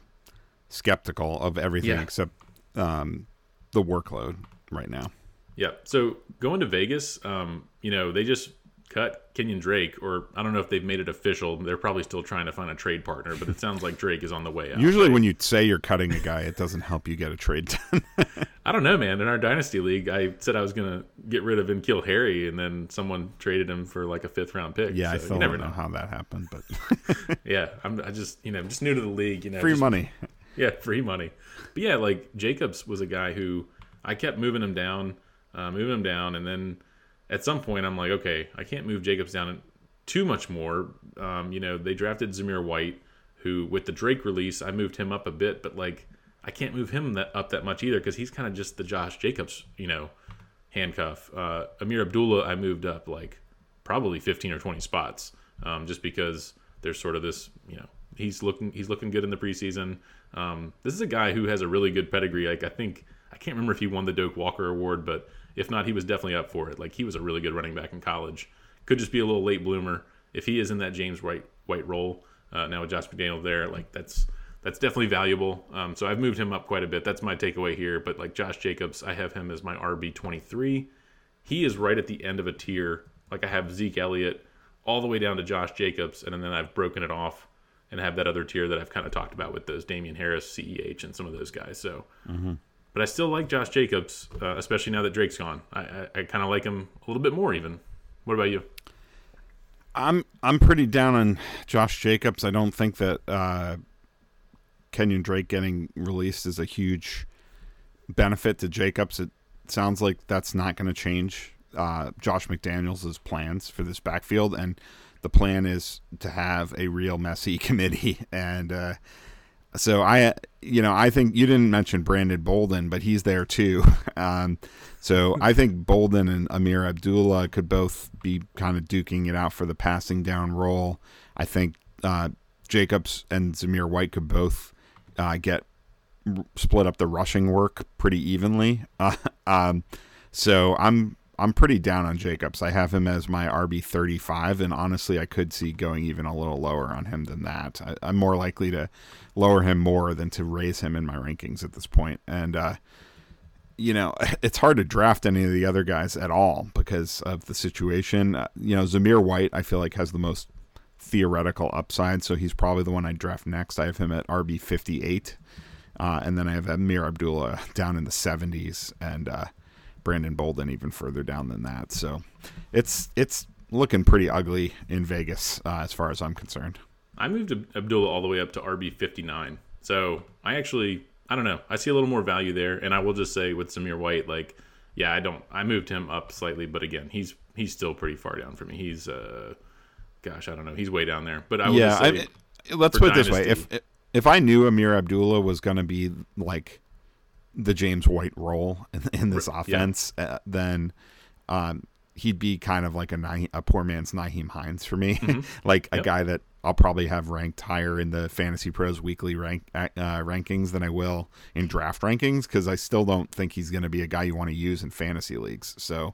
skeptical of everything yeah. except um the workload right now yeah. So going to Vegas, um, you know, they just cut Kenyan Drake, or I don't know if they've made it official. They're probably still trying to find a trade partner, but it sounds like Drake is on the way out. Usually, right? when you say you're cutting a guy, it doesn't help you get a trade done. I don't know, man. In our dynasty league, I said I was going to get rid of and kill Harry, and then someone traded him for like a fifth round pick. Yeah, so I still never know. know how that happened, but yeah, I'm I just you know I'm just new to the league. You know, free just, money. Yeah, free money. But yeah, like Jacobs was a guy who I kept moving him down, uh, moving him down, and then at some point I'm like, okay, I can't move Jacobs down too much more. Um, you know, they drafted Zamir White, who with the Drake release, I moved him up a bit, but like I can't move him that up that much either because he's kind of just the Josh Jacobs, you know, handcuff. Uh, Ameer Abdullah, I moved up like probably 15 or 20 spots, um, just because there's sort of this, you know, he's looking he's looking good in the preseason. Um, this is a guy who has a really good pedigree. Like I think I can't remember if he won the Doak Walker Award, but if not, he was definitely up for it. Like he was a really good running back in college. Could just be a little late bloomer. If he is in that James White White role uh, now with Josh McDaniel there, like that's that's definitely valuable. Um, so I've moved him up quite a bit. That's my takeaway here. But like Josh Jacobs, I have him as my RB twenty three. He is right at the end of a tier. Like I have Zeke Elliott all the way down to Josh Jacobs, and then I've broken it off and have that other tier that I've kind of talked about with those Damien Harris, CEH, and some of those guys. So mm-hmm. But I still like Josh Jacobs, uh, especially now that Drake's gone. I, I, I kind of like him a little bit more, even. What about you? I'm I'm pretty down on Josh Jacobs. I don't think that uh, Kenyan Drake getting released is a huge benefit to Jacobs. It sounds like that's not going to change uh, Josh McDaniels' plans for this backfield, and the plan is to have a real messy committee and uh, so I, you know, I think you didn't mention Brandon Bolden, but he's there too. Um, so I think Bolden and Ameer Abdullah could both be kind of duking it out for the passing down role. I think uh, Jacobs and Zamir White could both uh, get split up the rushing work pretty evenly. Uh, um, so I'm I'm pretty down on Jacobs. I have him as my RB 35, and honestly, I could see going even a little lower on him than that. I, am more likely to lower him more than to raise him in my rankings at this point. And, uh, you know, it's hard to draft any of the other guys at all because of the situation. Uh, you know, Zamir White, I feel like has the most theoretical upside, so he's probably the one I draft next. I have him at RB fifty eight, uh, and then I have Ameer Abdullah down in the seventies, and uh, Brandon Bolden even further down than that. So it's it's looking pretty ugly in Vegas uh, as far as I'm concerned. I moved Abdullah all the way up to RB fifty nine, so I actually I don't know. I see a little more value there, and I will just say with Zamir White, like yeah, I don't. I moved him up slightly, but again, he's he's still pretty far down for me. He's uh, gosh, I don't know. He's way down there. But I will yeah, say, I, let's put it this way: if if I knew Ameer Abdullah was going to be like the James White role in, in this offense, yeah. uh, then um, he'd be kind of like a a poor man's Nyheim Hines for me, mm-hmm. like yep. a guy that I'll probably have ranked higher in the Fantasy Pros weekly rank uh, rankings than I will in draft rankings because I still don't think he's going to be a guy you want to use in fantasy leagues. So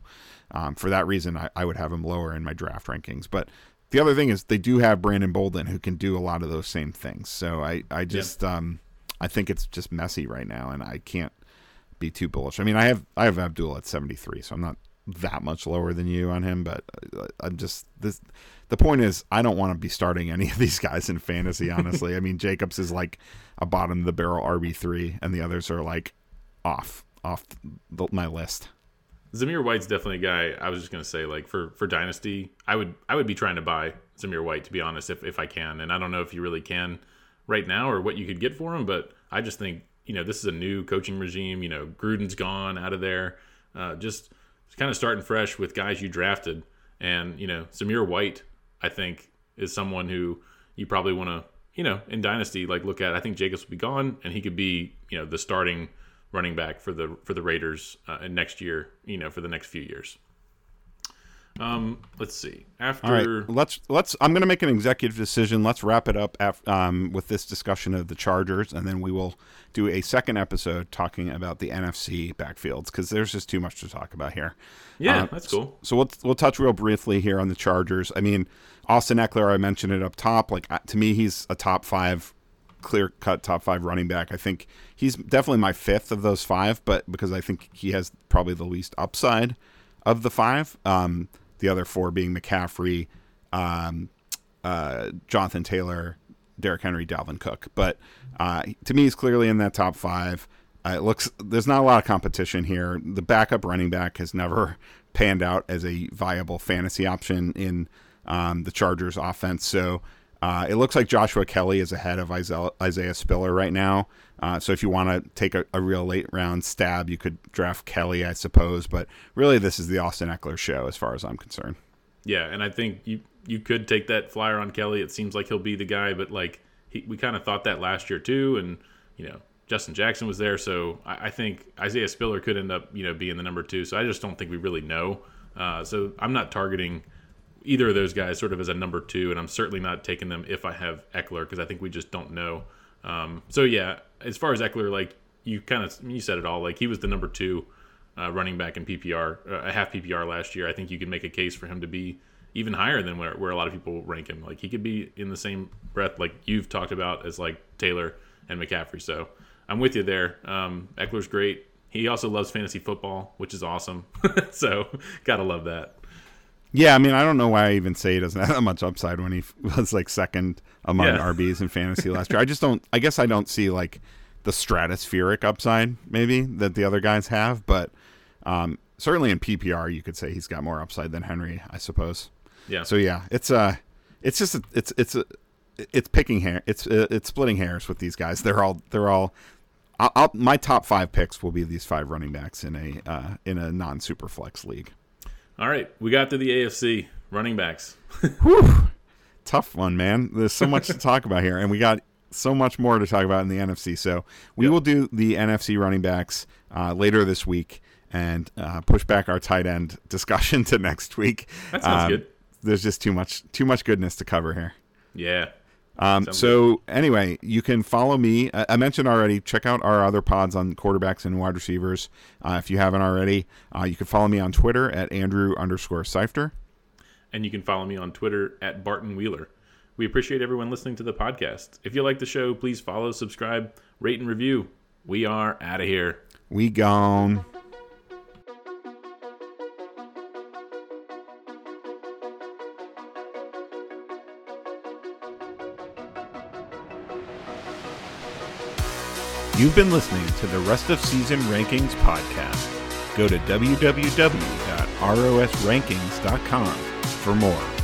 um, for that reason, I, I, would have him lower in my draft rankings. But the other thing is they do have Brandon Bolden who can do a lot of those same things. So I I just um, I think it's just messy right now, and I can't be too bullish. I mean, I have I have Abdul at 73, so I'm not that much lower than you on him, but uh, I'm just this. The point is, I don't want to be starting any of these guys in fantasy. Honestly, I mean, Jacobs is like a bottom of the barrel RB three, and the others are like off off the, my list. Zamir White's definitely a guy. I was just gonna say, like for for dynasty, I would I would be trying to buy Zamir White to be honest, if if I can, and I don't know if you really can right now or what you could get for him, but I just think you know this is a new coaching regime. You know, Gruden's gone out of there. Uh, just kind of starting fresh with guys you drafted. And, you know, Zamir White, I think, is someone who you probably want to, you know, in Dynasty, like look at. I think Jacobs will be gone and he could be, you know, the starting running back for the for the Raiders uh, next year, you know, for the next few years. Um, let's see. After All right, let's let's. I'm going to make an executive decision. Let's wrap it up af- um, with this discussion of the Chargers, and then we will do a second episode talking about the NFC backfields because there's just too much to talk about here. Yeah, uh, that's cool. So, so we'll we'll touch real briefly here on the Chargers. I mean, Austin Ekeler, I mentioned it up top. Like uh, to me, he's a top five clear cut top five running back. I think he's definitely my fifth of those five, but because I think he has probably the least upside of the five. Um, the other four being McCaffrey, um, uh, Jonathan Taylor, Derrick Henry, Dalvin Cook. But uh, to me, he's clearly in that top five. Uh, it looks there's not a lot of competition here. The backup running back has never panned out as a viable fantasy option in um, the Chargers offense. So uh, it looks like Joshua Kelley is ahead of Isaiah, Spiller right now. Uh, so if you want to take a, a, real late round stab, you could draft Kelley, I suppose. But really, this is the Austin Ekeler show, as far as I'm concerned. Yeah, and I think you you could take that flyer on Kelley. It seems like he'll be the guy, but like he, we kind of thought that last year too, and you know Justin Jackson was there, so I, I, think Isaiah Spiller could end up you know being the number two. So I just don't think we really know. Uh, so I'm not targeting either of those guys sort of as a number two, and I'm certainly not taking them if I have Ekeler because I think we just don't know. Um, so yeah, as far as Ekeler, like you kind of you said it all. Like he was the number two uh, running back in PPR, uh, a half PPR last year. I think you could make a case for him to be even higher than where, where a lot of people rank him. Like he could be in the same breath like you've talked about as like Taylor and McCaffrey. So I'm with you there. Um, Ekeler's great. He also loves fantasy football, which is awesome. so gotta love that. Yeah, I mean, I don't know why I even say he doesn't have that much upside when he was like second among yeah. RBs in fantasy last year. I just don't. I guess I don't see like the stratospheric upside maybe that the other guys have, but um, certainly in PPR you could say he's got more upside than Henry, I suppose. Yeah. So yeah, it's uh it's just a, it's it's a, it's picking hair. It's uh, it's splitting hairs with these guys. They're all they're all. I'll, I'll, my top five picks will be these five running backs in a uh, in a non super flex league. All right, we got to the AFC running backs. Whew. Tough one, man. There's so much to talk about here, and we got so much more to talk about in the NFC. So we yep. will do the NFC running backs uh, later this week and uh, push back our tight end discussion to next week. That sounds um, good. There's just too much too much goodness to cover here. Yeah, um, so anyway, you can follow me. I mentioned already. Check out our other pods on quarterbacks and wide receivers. Uh, if you haven't already, uh, you can follow me on Twitter at Andrew underscore Seifter. And you can follow me on Twitter at Barton Wheeler. We appreciate everyone listening to the podcast. If you like the show, please follow, subscribe, rate, and review. We are out of here. We gone. You've been listening to the Rest of Season Rankings podcast. Go to www.rosrankings.com for more.